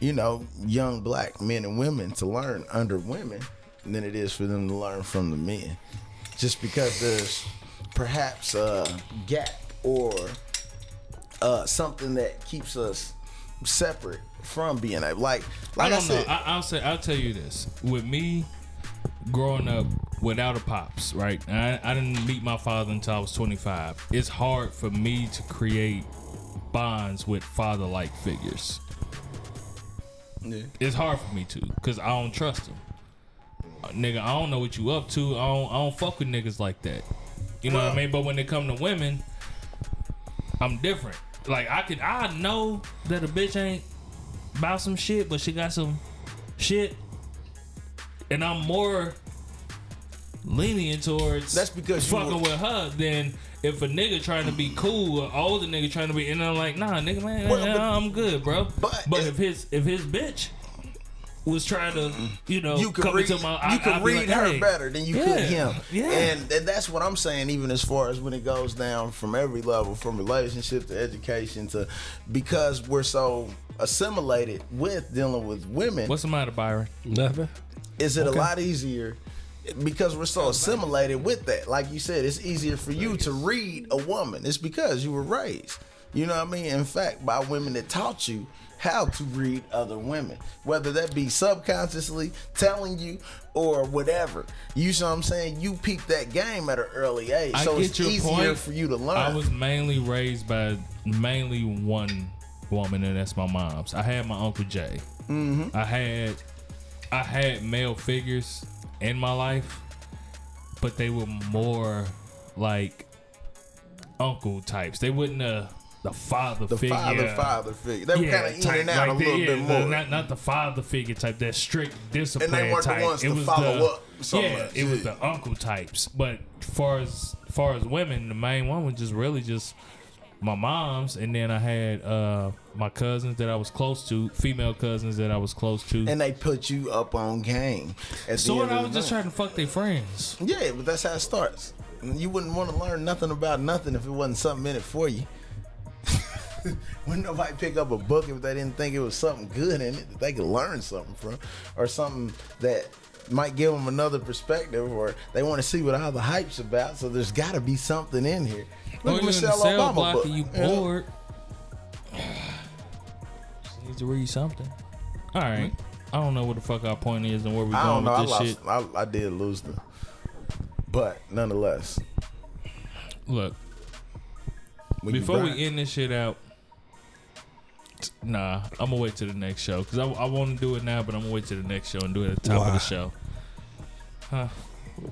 you know, young black men and women to learn under women than it is for them to learn from the men, just because there's perhaps a gap or uh, something that keeps us separate from being able, like, like I I, don't know. said, I, I'll say I'll tell you this. With me growing up without a pops, right? I, I didn't meet my father until I was 25. It's hard for me to create bonds with father-like figures. Yeah. It's hard for me to, cause I don't trust them. Uh, nigga, I don't know what you up to. I don't, I don't fuck with niggas like that. You know what I mean? But when it come to women, I'm different. Like I could, I know that a bitch ain't about some shit, but she got some shit, and I'm more lenient towards That's because fucking were- with her than if a nigga trying to be cool, or older nigga trying to be, and I'm like, nah, nigga, man, Well, but- I'm good, bro. but But, if his if his bitch was trying to, you know, you could come read, into my, I, you could I'd read like, her hey, better than you yeah, could him. Yeah, And, and that's what I'm saying, even as far as when it goes down from every level, from relationship to education to because we're so assimilated with dealing with women, What's the matter, Byron? Nothing. is it a lot easier because we're so assimilated with that. Like you said, it's easier for you to read a woman. It's because you were raised. You know what I mean? In fact, by women that taught you how to read other women, whether that be subconsciously telling you or whatever. You see what I'm saying? You peep that game at an early age, I so it's easier point. for you to learn. I was mainly raised by mainly one woman, and that's my mom's. I had my uncle Jay. Mm-hmm. I had I had male figures in my life, but they were more like uncle types. They wouldn't uh, the father the figure. father, father figure. They were kind of in and out like a little that, bit yeah, more. Not, not the father figure type, that strict discipline weren't the type. ones it to was follow the, up so yeah, much, it was the uncle types. But far as far as women, the main one was just really just my mom's, and then I had uh, my cousins that I was close to, female cousins that I was close to. and they put you up on game. The so I was just trying to fuck their friends. Yeah, but that's how it starts. You wouldn't want to learn nothing about nothing if it wasn't something in it for you. [LAUGHS] Wouldn't nobody pick up a book if they didn't think it was something good in it that they could learn something from, or something that might give them another perspective, or they want to see what all the hype's about. So there's got to be something in here. Look at the Michelle Obama block book. you you know? bored. [SIGHS] Just need to read something. All right. I don't know what the fuck our point is and where we're I going don't know. I with this lost. shit. I, I did lose them, but nonetheless, Look, before we end this shit out, nah, I'm gonna wait to the next show because I, I want to do it now, but I'm gonna wait to the next show and do it at the top of the show. Huh?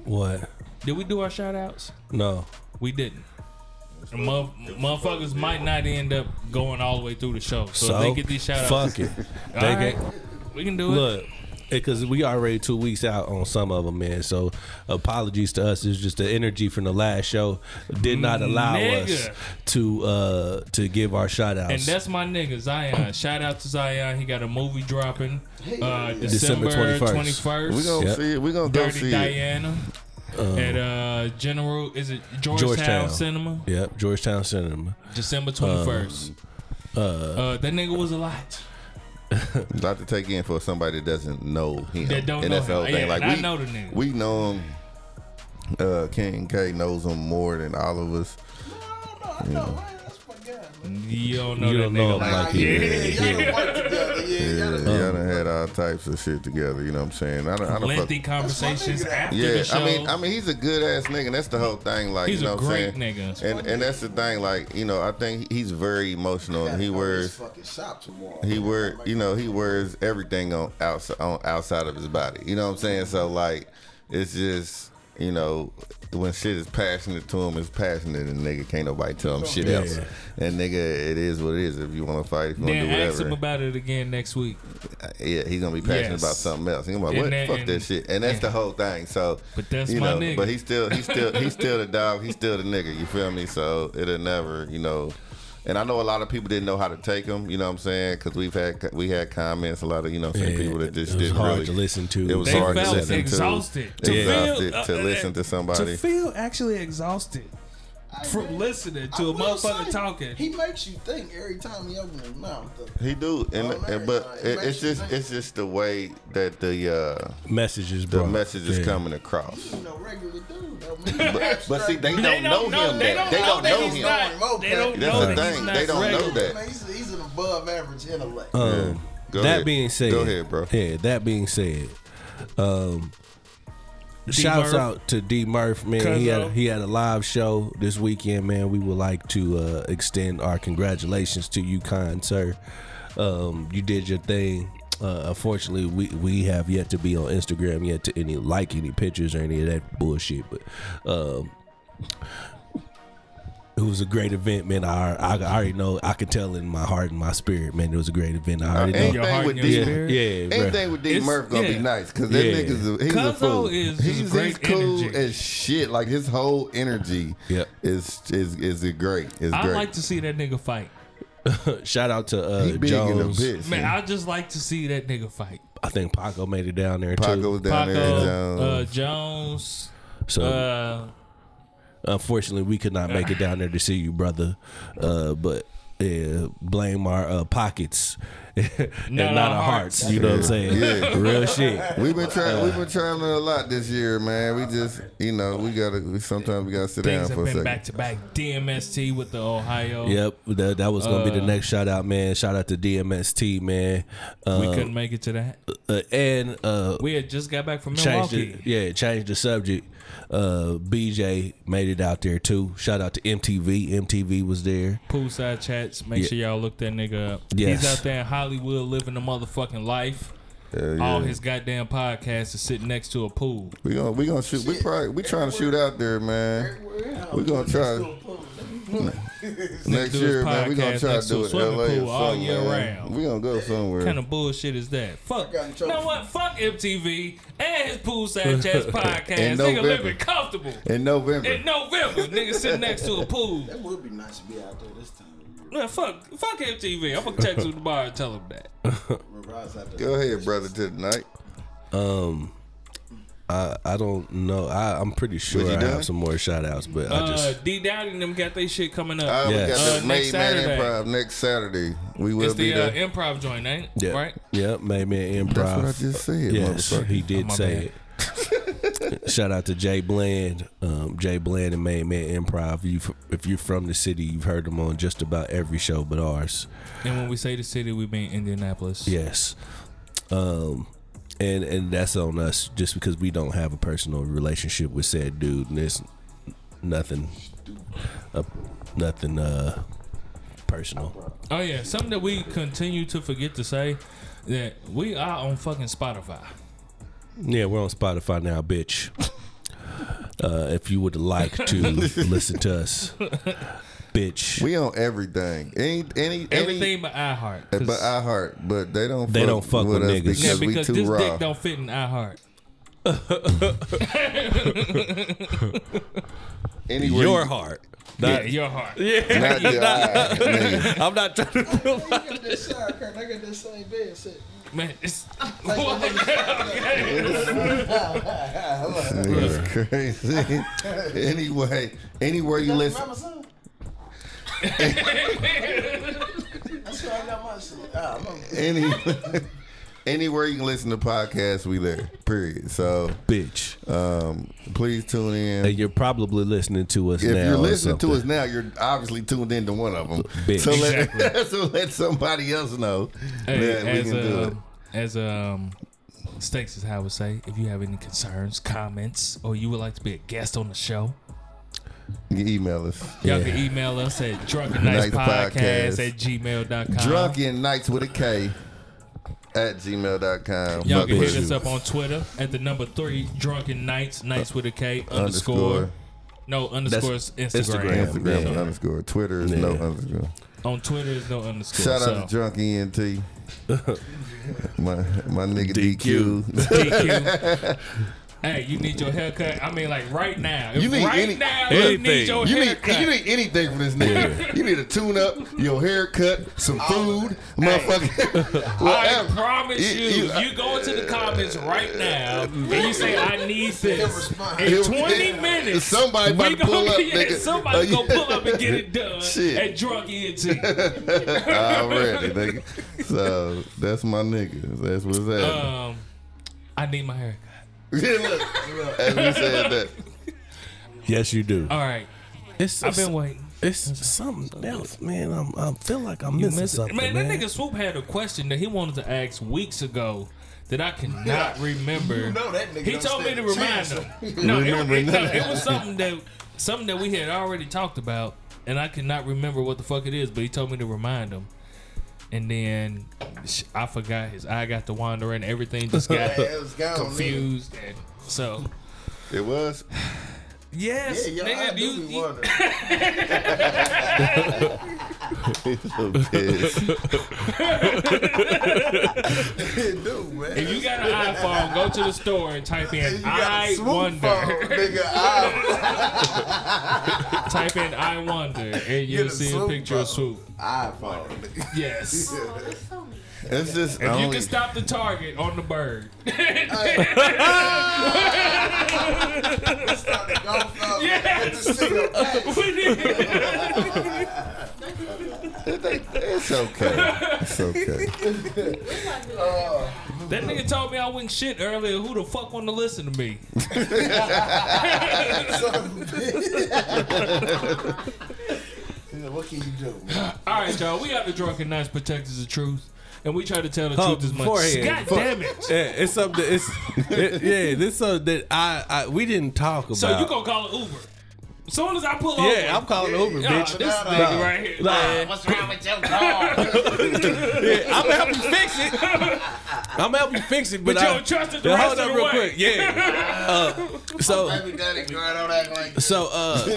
What? Did we do our shout outs? No. We didn't. Mother- motherfuckers might not end up going all the way through the show, so, So if they get these shout outs. fuck it. [LAUGHS] They right, get- we can do it. Look, because we already two weeks out on some of them, man. So apologies to us. It's just the energy from the last show did not allow us to uh to give our shout outs. And that's my nigga Zion. Shout out to Zion. He got a movie dropping uh, December December 21st. twenty first. We gonna Yep. see it. We gonna go Dirty see it. Diana at uh, General. Is it Georgetown, Georgetown. Cinema? Yep, Georgetown Cinema. December twenty first. Uh, that nigga was a lot. A lot to take in for somebody that doesn't know him. That don't and know that's him. thing. Yeah, like and I we know the nigga. We know him. Uh, King K knows him more than all of us. You don't know You that don't nigga know him like, like yeah. he- y'all done worked together. Yeah, Yeah, y'all done- y'all done had all types of shit together. You know what I'm saying? I don't, I don't fuck- Lengthy conversations after Yeah, the show. I mean, I mean, he's a good ass nigga. And that's the whole thing. Like, He's you know a what I'm saying? nigga. And and that's the thing. Like, you know, I think he's very emotional. He Gotta go to wears fucking shop tomorrow. he wear you know he wears everything on outside on outside of his body you know what i'm saying so like it's just you know when shit is passionate to him it's passionate and nigga can't nobody tell him shit Yeah. else. And nigga it is what it is. If you want to fight if you want to then do ask him whatever about it again next week. Uh, yeah he's gonna be passionate Yes. about something else. He's gonna be And like that- what fuck that shit? And that's the whole thing. So But that's you my know nigga. but he's still he's still he's [LAUGHS] still the dog. He's still the nigga. You feel me? So it'll never you know and I know a lot of people didn't know how to take them. You know what I'm saying? Because we've had we had comments. A lot of you know what saying, Yeah, people that just it was didn't hard really to listen to. It was They hard to listen exhausted. to. To exhausted feel- to uh, listen to somebody. To feel actually exhausted from listening to I a motherfucker say, talking. He makes you think every time he opens his mouth. though. He do, and, Oh, and but it it, it's just think. it's just the way that the uh, messages, the bro. message is Yeah. coming across. He's no regular dude. But, but see, they don't They know him. They that don't they know don't that know him. not. They don't That's know the that he's thing. not They don't know regular. that. Man, he's, he's an above average intellect. Um, Go that ahead. being said, Go ahead, bro. Yeah, that being said, um, shouts Murph. out to D Murph, man. He had Cuzzo. he had a live show this weekend, man. We would like to uh, extend our congratulations to you, kind sir. Um, you did your thing. Uh, unfortunately, we we have yet to be on Instagram yet to any like any pictures or any of that bullshit, but. Um, it was a great event, man. I, I, I already know. I can tell in my heart and my spirit, man. It was a great event. I already know. Your heart Anything with D, spirit? Yeah, bro. anything with D It's- Murph gonna yeah. be nice because that Yeah. nigga's a, he's a fool. is- he's, great he's cool energy. as shit. Like his whole energy Yep. is is is great. Is I great. like to see that nigga fight. [LAUGHS] Shout out to uh, he big in the Jones. bitch. Man, I just like to see that nigga fight. I think Paco made it down there Paco too. was down there. Paco, Jones. uh, Jones, So uh, unfortunately, we could not make it down there to see you, brother. Uh, but yeah, blame our uh, pockets [LAUGHS] and Not not our our hearts. hearts. You know what I'm saying? Yeah. [LAUGHS] Real shit. We've been trying. We've been traveling a lot this year, man. We just, you know, we gotta. We, sometimes we gotta sit things down have for a been second. back to back. DMST with the Ohio. Yep, that, that was gonna be the Uh, next shout out, man. Shout out to DMST, man. Uh, We couldn't make it to that. uh, and uh, We had just got back from changed Milwaukee. the, yeah, changed the subject. Uh, BJ made it out there too. Shout out to MTV. MTV was there. Poolside chats. Make Yeah. sure y'all look that nigga up. Yes. He's out there in Hollywood living the motherfucking life. Hell All his goddamn podcasts is sitting next to a pool. We gonna we gonna shoot. We probably we trying to shoot out there, man. We gonna try next year, man. We gonna try to to do it swimming LA pool or all year man. round. We gonna go somewhere. What kind of bullshit is that? Fuck. You know what? Fuck MTV and his poolside [LAUGHS] chats podcast. In Nigga November. living comfortable. in November. In November, nigga sitting next to a [LAUGHS] pool. That would be nice to be out there this time of Man, fuck, fuck MTV. I'm gonna text him tomorrow and tell him that. year. Rise out there. Go ahead, brother, to the night. Um, I I don't know. I I'm pretty sure I have some more shout outs, but I Uh, just D Dowdy and them got their shit coming up. Uh, Yes. We got Uh, the next Made Man Saturday. Improv next Saturday. We will it's be the uh, there. improv joint, ain't it? yeah Right? yeah Made Man Improv. That's what I just said, Yes, he did Oh, my say it. [LAUGHS] Shout out to Jay Bland, um, Jay Bland and Made Man Improv. You, if you're from the city, you've heard them on just about every show but ours. And when we say the city, we mean Indianapolis. Yes. Um and and that's on us just because we don't have a personal relationship with said dude and there's nothing uh, nothing uh personal. Oh yeah, something that we continue to forget to say that we are on fucking Spotify. Yeah, we're on Spotify now, bitch. [LAUGHS] Uh, if you would like to [LAUGHS] listen to us, bitch. We on everything. Any any Everything but iHeart. Uh, any, 'Cause- but iHeart, but they don't. They fuck don't fuck with us niggas. because yeah, we too this raw. dick don't fit in iHeart. Anywhere Your you- heart. Yeah, Not, your heart. Not your [LAUGHS] eye. [LAUGHS] I'm not trying to feel I got that side curtain. I got that same bed set. Man, it's [LAUGHS] Nigga's crazy. anyway, anywhere you listen, Remember son? That's where I got my shit. Ah, any anywhere you can listen to podcasts, we there. Period. So bitch. um, please tune in. And you're probably listening to us if now. you're listening to us now, you're obviously tuned into one of them. Bitch. So let, [LAUGHS] so let somebody else know Hey, that we as can do it. um, as um, Stakes is how I would say. If you have any concerns, comments, or you would like to be a guest on the show, You can email us. y'all Yeah. can email us at drunken knights podcast Podcast. at gmail.com. Drunken Knights with a K at gmail.com. Y'all can hit us up on Twitter at the number three drunken knights knights with a K uh, underscore. Underscore. No underscores Instagram. Instagram. Instagram Yeah. underscore. Twitter is no underscore. On Twitter is no underscore. Shout so. out to Drunk ENT. [LAUGHS] my my nigga DQ. DQ. DQ. [LAUGHS] Hey, you need your haircut. I mean, like right now. If You need right any- now. You anything. need your You need, haircut. you need anything from this nigga. You need a tune up, your haircut, some food, motherfucker. I [LAUGHS] whatever. promise you, You- you, you- go into the comments right now and you say, I need this. In 20 minutes, Somebody about we to pull up, yeah, nigga. Somebody Oh, gonna pull up and get it [LAUGHS] done Shit. at Drunk ENT. [LAUGHS] Already, nigga. So that's my nigga. That's what's happening. Um, I need my haircut. [LAUGHS] Yeah, look, as we said that. Yes, you do. All right, It's, I've been waiting. it's something else, man. I'm, I feel like I'm You missing miss something, Man, man. that nigga Swoop had a question that he wanted to ask weeks ago that I cannot [LAUGHS] remember. You know that nigga he told me to remind chance. him. [LAUGHS] No, it, Remember it, no, it was something that something that we had already talked about, and I cannot remember what the fuck it is. But he told me to remind him, and then I forgot. His eye got to wander, and everything just [LAUGHS] got Yeah, it confused. And so, It was. Yes, Yeah, yo, nigga, I do you, be you- wondering. He's so pissed. Dude, man. if you got an iPhone, go to the store and type in You "I wonder." phone, nigga. I, [LAUGHS] type in "I wonder" and you'll see a swoop picture of swoop. iPhone, nigga. Yes. [LAUGHS] Oh, It's just If you can stop the target on the bird. [LAUGHS] It's okay. It's okay. That nigga told me I wasn't shit earlier. Who the fuck want to listen to me? [LAUGHS] [LAUGHS] What can you do, man? All right, y'all. We out the drunken knights protectors of truth, and we try to tell the Oh, truth as much. beforehand, God before- damn it! Yeah, it's something. It's [LAUGHS] it, yeah. This something that I, I we didn't talk about. So you gonna call it Uber? As soon as I pull over, Yeah, I'm calling Uber, Yeah, bitch. this Nah, nigga nah. right here. Nah. man. What's wrong with your car? [LAUGHS] Yeah, I'm gonna help you fix it. I'm gonna help you fix it, but, But you I, don't trust it the Yeah, rest hold of up real way. quick. Yeah. Uh, [LAUGHS] so Baby daddy girl don't act like this. so uh, Call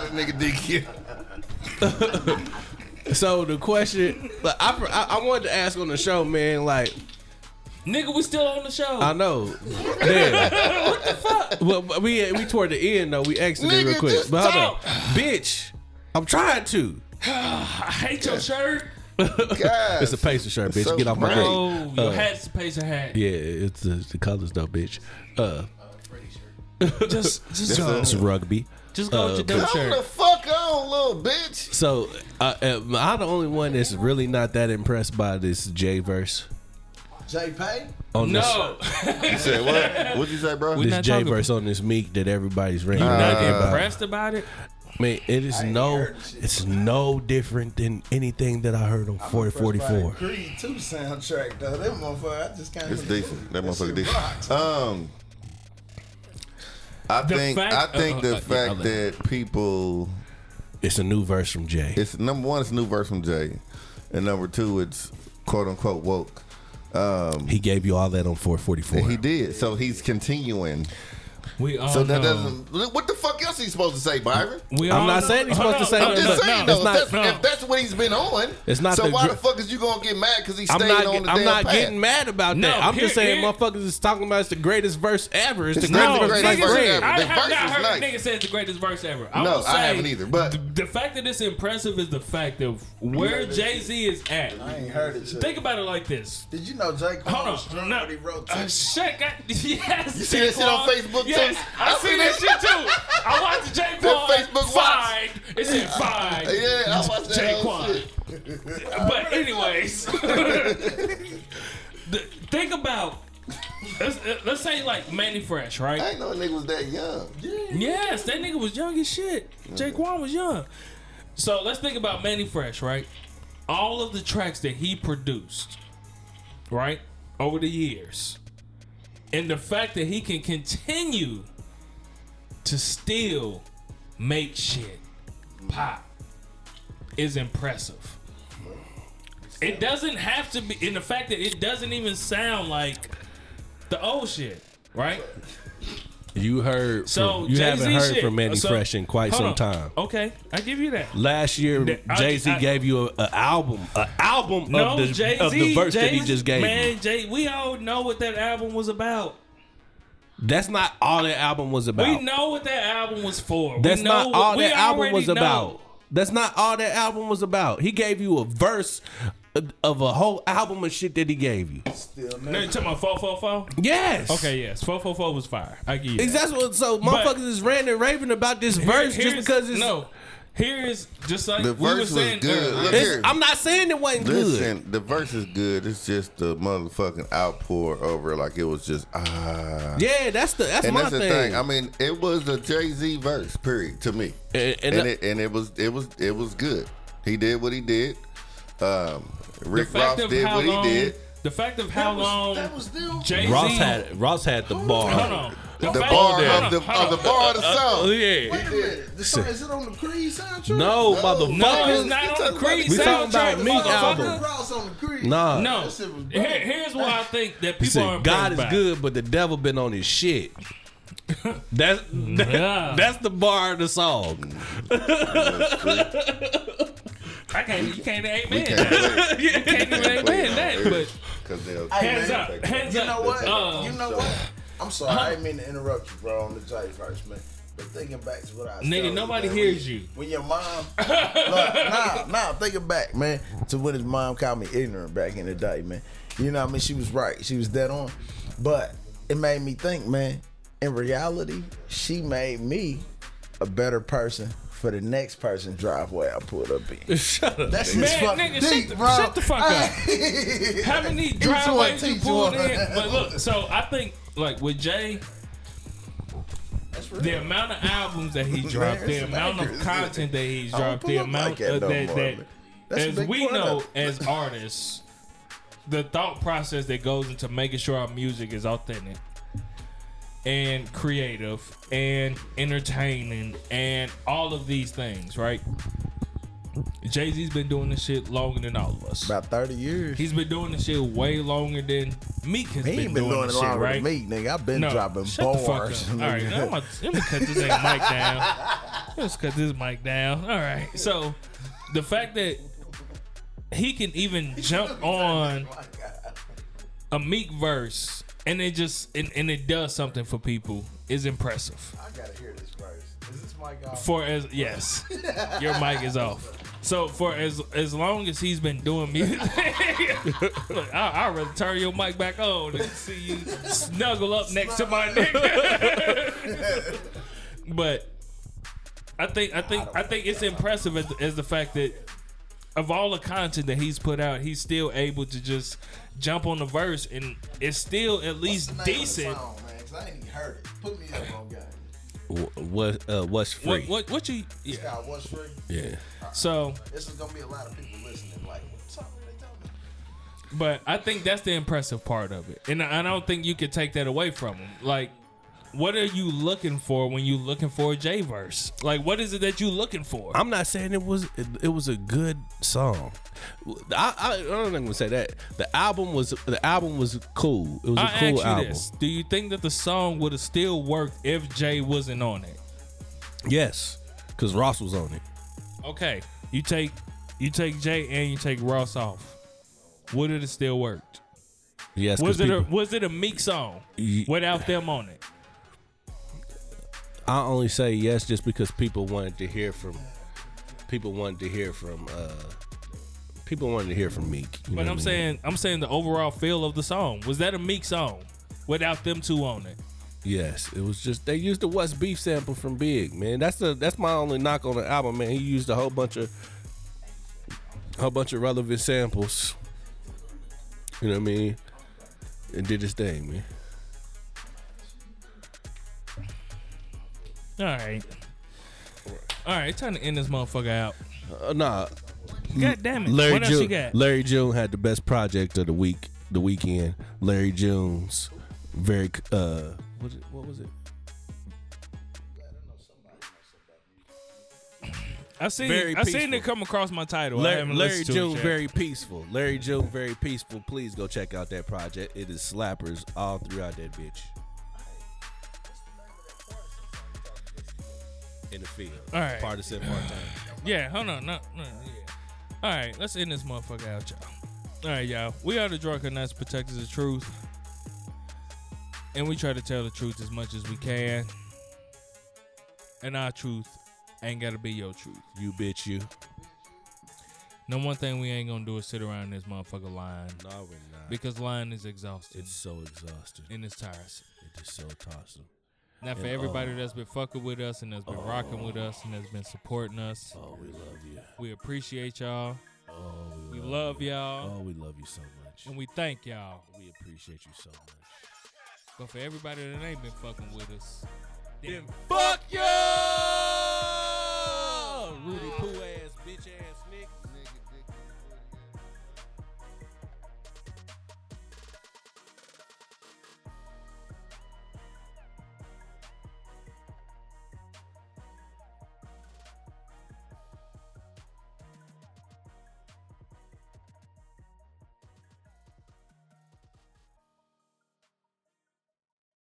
that nigga DQ. So the question, like, I, I I wanted to ask on the show, man. Like Nigga, we still on the show. I know, yeah. [LAUGHS] what the fuck? Well, we we toward the end though. We exited real quick. But hold talk. on, bitch. I'm trying to. [SIGHS] I hate your shirt. God. It's a Pacer shirt, bitch. So Get off my bright. dick. Oh, your hat's a pacer hat. Yeah, it's the, the colors though, bitch. Uh, Just, just go. it's rugby. Just go with your dumb Come the shirt. Fuck on, little bitch. So uh, uh, I'm the only one that's really not that impressed by this J verse J Pay? on No, You said what? What'd you say, bro? We this not this J talking- verse on this Meek that everybody's ringing. not back about. impressed about it. I mean, it is no, heard shit. it's no different than anything that I heard on 444. Creed 2 soundtrack, though. That motherfucker, I just can't It's decent. That motherfucker shit decent. Um, I The think fact- I think uh, the uh, yeah, fact I'll let that people It's a new verse from Jay. it's number one, it's a new verse from Jay, and number two, it's quote unquote woke. Um, He gave you all that on 444. he did, so he's continuing. We all So that know. doesn't. What the fuck else he supposed to say, Byron? We I'm not know- saying he's Hold supposed to say I'm no, just no, saying no, though, not- if, that's, no. if that's what he's been on, It's not So the why gr- the fuck is you gonna get mad because he I'm stayed not. on the I'm damn not path? getting mad about No, that. I'm here- just saying, here- motherfuckers is talking about it's the greatest verse ever. It's, It's the not greatest the verse greatest verse bread. ever. I The have verse not heard nice. a nigga say it's the greatest verse ever. I No, will I say, haven't either, but- the, the fact that it's impressive is the fact of where Jay Z is at. I ain't heard it. Think about it like this. Did you know Jay Cole? Hold was on, no. he wrote Uh, two? shit, [LAUGHS] yes. You see that shit on Facebook, too? Yes, I, I see seen that shit too. I watched the J Quan Facebook watch. fine. It said [LAUGHS] fine. Yeah, I watched Jaquan. shit. But anyways, [LAUGHS] the, think about let's, let's say like Mannie Fresh, right? I know a nigga was that young. Yes, that nigga was young as shit. Jaquan was young. So let's think about Mannie Fresh, right? All of the tracks that he produced, right, over the years, and the fact that he can continue to still make shit pop is impressive. It doesn't have to be, in the fact that it doesn't even sound like the old shit, right? You heard. So from, you Jay-Z haven't heard shit. from Mannie So- Fresh in quite some on. time. Okay, I give you that. Last year, Jay Z gave you an album, an album No, of the of the verse that he just gave Man, you. Jay, we all know what that album was about. That's not all that album was about. We know what that album was for. That's know not all we that album was know. about. That's not all that album was about. He gave you a verse of a whole album of shit that he gave you. Still No, never. you talking about four four four? Yes. Okay, yes, four four four was fire. I give you that. Exactly. What, so motherfuckers is ranting and raving about this verse just here's- because it's. no. Here's just like The we were verse was saying. good. earlier. Look It's- here. I'm not saying it wasn't good. Listen, the verse is good. It's just the motherfucking outpour over like it was just ah. Yeah, that's the that's and my that's the thing. thing. I mean, it was a Jay Z verse, period, to me. And- and And, it and it was it was it was good. He did what he did. Um, Rick Ross did how what he long, did. The fact of how That was- long that was. Jay Z. Ross had Ross had the bar. Hold on. The fact- bar on, of the of the bar of the song. Oh, yeah. Wait a minute. The song, is it on the Creed soundtrack? No, No, motherfucker. No, it's not We on the Creed We talking about soundtrack, Meek album. Ross on the Creed. Nah. No. That shit was Here, here's why I think that He people are God is by. good, but the devil been on his shit. [LAUGHS] That's that- [LAUGHS] Yeah. that's the bar of the song. I can't. You can't amen We can't [LAUGHS] that. You can't even play amen it that. on But air, 'cause they'll- Hey, hands up, hands You know what? Uh, you know what? I'm sorry, I didn't mean to interrupt you, bro, on the Jay verse, man. But thinking back to what I was Nigga, telling nobody man, hears when, you. When your mom, [LAUGHS] look, nah, nah, thinking back, man, to when his mom called me ignorant back in the day, man. You know what I mean? She was right. She was dead on. But it made me think, man, in reality, she made me a better person for the next person's driveway I pulled up in. [LAUGHS] Shut up. That's Man, fucking nigga, shut deep, the- bro. shut the fuck up. [LAUGHS] how many driveways you pulled in? [LAUGHS] But look, so I think like with Jay, the amount of albums that he dropped, the amount of content that he's dropped, the amount like that of no that, that man. That's a as we know of as artists, the thought process that goes into making sure our music is authentic and creative and entertaining and all of these things, right? Jay Z's been doing this shit longer than all of us. About 30 years. He's been doing this shit way longer than Meek has He been, been doing, this it shit, right? than me, nigga. I've been No, dropping shut bars. All right, now I'm gonna, let me cut this mic down. Let's cut this mic down. All right. So the fact that he can even jump on a Meek verse and it just and, and it does something for people is impressive. I gotta hear this verse. Is this mic off? For as yes, [LAUGHS] your mic is off. So for as as long as he's been doing music, [LAUGHS] look, I, I'd rather turn your mic back on and see you snuggle up next to my nigga. [LAUGHS] but I think I think I think it's impressive as, as the fact that of all the content that he's put out, he's still able to just jump on the verse and it's still at least What's the name of the decent. song, man? 'Cause I ain't even heard it. Put me up on game. Wh- What uh, what's free? What what what you yeah. God, what's free? Yeah. So This is gonna be a lot of people listening. Like, what's up? They tell me. But I think that's the impressive part of it, and I I don't think you could take that away from them. Like, what are you looking for when you looking for a Jay verse? Like, what is it that you looking for? I'm not saying it was it, it was a good song. I, I I don't even say that. The album was the album was cool. It was a I cool ask you album. this: Do you think that the song would have still worked if Jay wasn't on it? Yes, because Ross was on it. Okay, you take you take Jay and you take Ross off. Would it have still worked? Yes, Was it a was it a Meek song without them on it? I only say yes just because people wanted to hear from people wanted to hear from uh people wanted to hear from Meek. you know But what I'm mean? saying I'm saying the overall feel of the song was that a Meek song without them two on it? Yes, it was just they used the What's Beef sample from Big, man. That's the that's my only knock on the album, man. He used a whole bunch of a whole bunch of relevant samples. You know what I mean? And did his thing, man. All right. All right, time to end this motherfucker out. Uh, nah, God damn it. Larry what else you June. got? Larry June had the best project of the week, the weekend. Larry June's very uh, what, it- what was it? I seen very I seen it come across my title. Larry, Larry June it very peaceful. Larry June very peaceful. Please go check out that project. It is slappers all throughout that bitch. In the field. All right. Partisan part time. Yeah, hold on. No, no, yeah. All right, let's end this motherfucker out, y'all. All right, y'all. We are the drunken knights, protectors of truth. And we try to tell the truth as much as we can. And our truth ain't gotta be your truth. You bitch, you. No one thing we ain't gonna do is sit around this motherfucker lying. No, we're not. Because lying is exhausting. It's so exhausting. and it's tiresome. It is so tossing. Now for and, everybody um, that's been fucking with us and has been rocking with us and has been supporting us. Oh, we love you. We appreciate y'all. Oh, we, we love, love y'all. Oh, we love you so much. And we thank y'all. We appreciate you so much. But for everybody that ain't been fucking with us, then fuck you! Rudy Pooh ass, bitch ass.